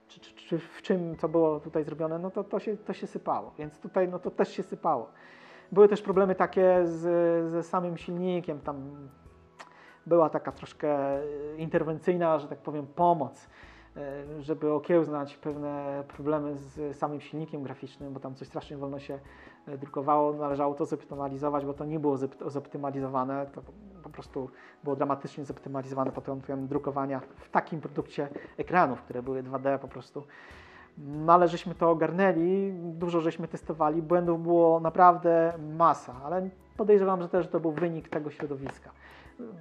czy, czy, czy w czym to było tutaj zrobione, no to, to, się, to się sypało. Więc tutaj no to też się sypało. Były też problemy takie z, ze samym silnikiem. Tam była taka troszkę e, interwencyjna, że tak powiem, pomoc, żeby okiełznać pewne problemy z samym silnikiem graficznym, bo tam coś strasznie wolno się drukowało. Należało to zoptymalizować, bo to nie było zop- zoptymalizowane. To po- prostu było dramatycznie zoptymalizowane pod kątem drukowania w takim produkcie ekranów, które były 2D po prostu. No ale żeśmy to ogarnęli, dużo żeśmy testowali, błędów było naprawdę masa, ale podejrzewam, że też to był wynik tego środowiska.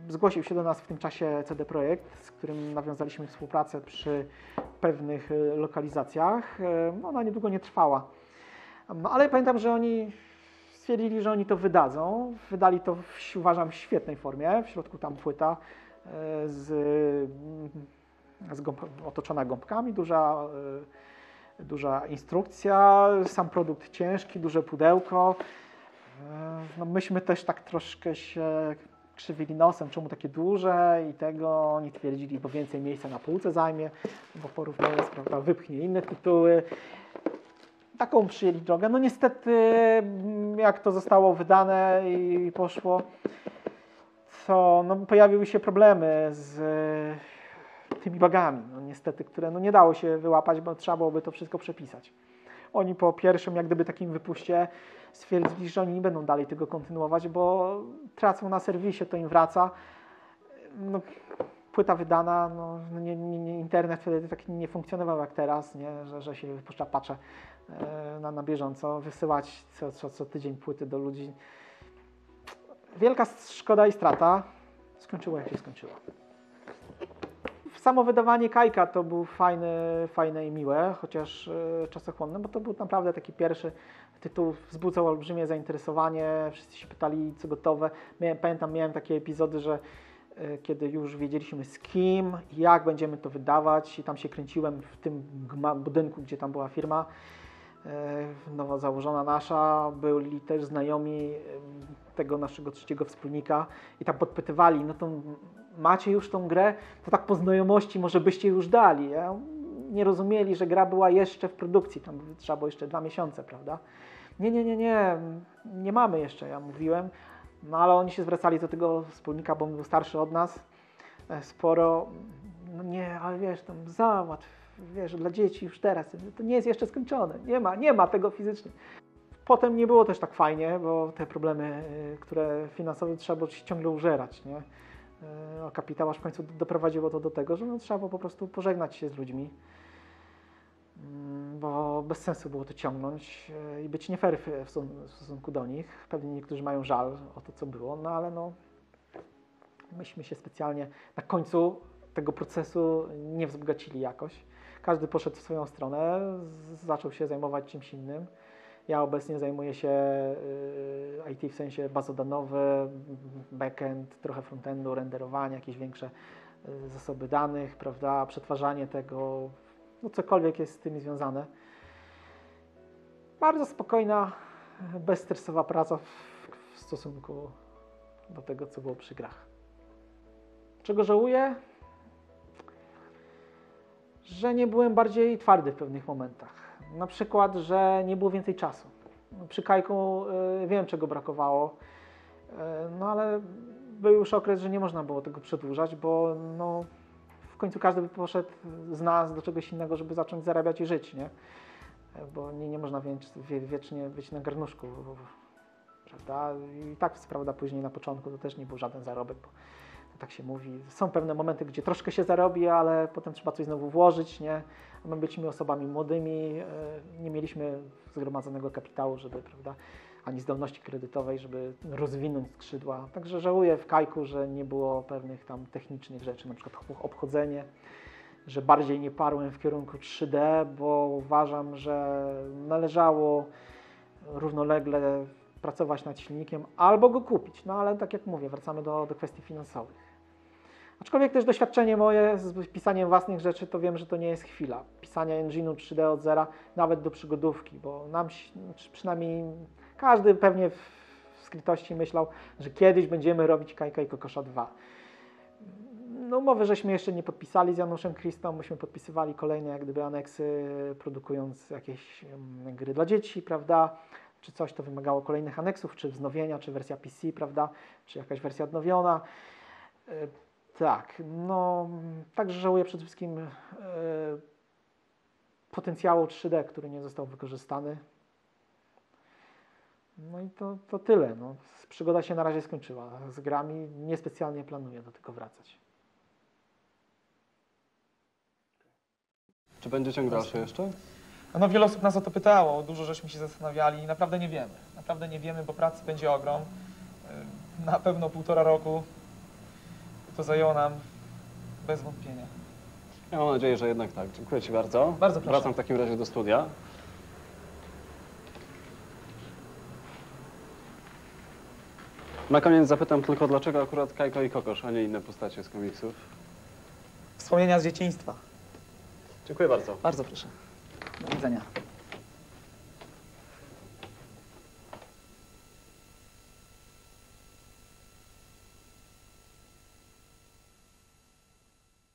Zgłosił się do nas w tym czasie CD Projekt, z którym nawiązaliśmy współpracę przy pewnych e, lokalizacjach. E, Ona niedługo nie trwała. Ale pamiętam, że oni stwierdzili, że oni to wydadzą. Wydali to, w, uważam, w świetnej formie. W środku tam płyta e, z, mm, z gąb, otoczona gąbkami, duża, e, duża instrukcja, sam produkt ciężki, duże pudełko. E, No myśmy też tak troszkę się krzywili nosem, czemu takie duże i tego oni twierdzili, bo więcej miejsca na półce zajmie, bo porównując, prawda, wypchnie inne tytuły. Taką przyjęli drogę. No niestety, mm, jak to zostało wydane i poszło, to no, pojawiły się problemy z e, tymi bagami, no, niestety, które no, nie dało się wyłapać, bo trzeba byłoby to wszystko przepisać. Oni po pierwszym, jak gdyby takim wypuście, stwierdzili, że oni nie będą dalej tego kontynuować, bo tracą na serwisie, to im wraca. No, płyta wydana, no, no nie, nie, internet wtedy tak nie funkcjonował jak teraz, nie? Że, że się wypuszcza pacze na, na bieżąco, wysyłać co, co, co tydzień płyty do ludzi. Wielka szkoda i strata. Skończyło jak się skończyło. Samo wydawanie Kajka to był fajny, fajne i miłe, chociaż e, czasochłonne, bo to był naprawdę taki pierwszy tytuł, wzbudzał olbrzymie zainteresowanie, wszyscy się pytali, co gotowe. Miałem, pamiętam, miałem takie epizody, że e, kiedy już wiedzieliśmy z kim, jak będziemy to wydawać i tam się kręciłem w tym budynku, gdzie tam była firma e, nowo założona nasza, byli też znajomi e, tego naszego trzeciego wspólnika i tam podpytywali, no to macie już tą grę, to tak po znajomości może byście już dali. Ja nie rozumieli, że gra była jeszcze w produkcji, tam trzeba było jeszcze dwa miesiące, prawda? Nie, nie, nie, nie, nie mamy jeszcze, ja mówiłem, no ale oni się zwracali do tego wspólnika, bo on był starszy od nas e, sporo. No nie, ale wiesz, tam załatw, wiesz, dla dzieci już teraz, to nie jest jeszcze skończone, nie ma, nie ma tego fizycznie. Potem nie było też tak fajnie, bo te problemy, y, które finansowe trzeba było ciągle użerać, nie? Y, A kapitał aż w końcu doprowadziło to do tego, że no, trzeba było po prostu pożegnać się z ludźmi. Mm, bo bez sensu było to ciągnąć e, i być nie fair w stosunku do nich. Pewnie niektórzy mają żal o to, co było, no ale no, myśmy się specjalnie na końcu tego procesu nie wzbogacili jakoś. Każdy poszedł w swoją stronę, zaczął się zajmować czymś innym. Ja obecnie zajmuję się y, IT w sensie bazodanowe, backend, trochę frontendu, renderowanie, jakieś większe y, zasoby danych, prawda, przetwarzanie tego, no cokolwiek jest z tym związane. Bardzo spokojna, bezstresowa praca w, w stosunku do tego, co było przy grach. Czego żałuję? Że nie byłem bardziej twardy w pewnych momentach. Na przykład, że nie było więcej czasu. Przy Kajku y, wiem, czego brakowało, y, no ale był już okres, że nie można było tego przedłużać, bo no, w końcu każdy by poszedł z nas do czegoś innego, żeby zacząć zarabiać i żyć, nie? Bo nie, nie można wie, wiecznie być na garnuszku, prawda? I tak, prawda, później na początku to też nie był żaden zarobek, bo tak się mówi. Są pewne momenty, gdzie troszkę się zarobi, ale potem trzeba coś znowu włożyć, nie? My byliśmy osobami młodymi, e, nie mieliśmy zgromadzonego kapitału, żeby, prawda, ani zdolności kredytowej, żeby rozwinąć skrzydła. Także żałuję w Kajku, że nie było pewnych tam technicznych rzeczy, na przykład ob- obchodzenie, że bardziej nie parłem w kierunku 3D, bo uważam, że należało równolegle pracować nad silnikiem albo go kupić. No ale tak jak mówię, wracamy do, do kwestii finansowych. Aczkolwiek też doświadczenie moje z pisaniem własnych rzeczy, to wiem, że to nie jest chwila. Pisania engine'u 3D od zera, nawet do przygodówki, bo nam, przynajmniej każdy pewnie w, skrytości myślał, że kiedyś będziemy robić Kajka i Kokosza 2. No umowy żeśmy jeszcze nie podpisali z Januszem Kristą, myśmy podpisywali kolejne jak gdyby aneksy, produkując jakieś gry dla dzieci, prawda? Czy coś to wymagało kolejnych aneksów, czy wznowienia, czy wersja PC, prawda? Czy jakaś wersja odnowiona. E, Tak, no także żałuję przede wszystkim e, potencjału 3D, który nie został wykorzystany. No i to, to tyle. No. Przygoda się na razie skończyła. Z grami niespecjalnie planuję do tego wracać. Czy będzie ciąg dalszy jeszcze? No wiele osób nas o to pytało, dużo żeśmy się zastanawiali i naprawdę nie wiemy. Naprawdę nie wiemy, bo pracy będzie ogrom. Y, Na pewno półtora roku to zajęło nam bez wątpienia. Ja mam nadzieję, że jednak tak. Dziękuję Ci bardzo. Bardzo proszę. Wracam w takim razie do studia. Na koniec zapytam tylko, dlaczego akurat Kajko i Kokosz, a nie inne postacie z komiksów? Wspomnienia z dzieciństwa. Dziękuję bardzo. Bardzo proszę. Do widzenia.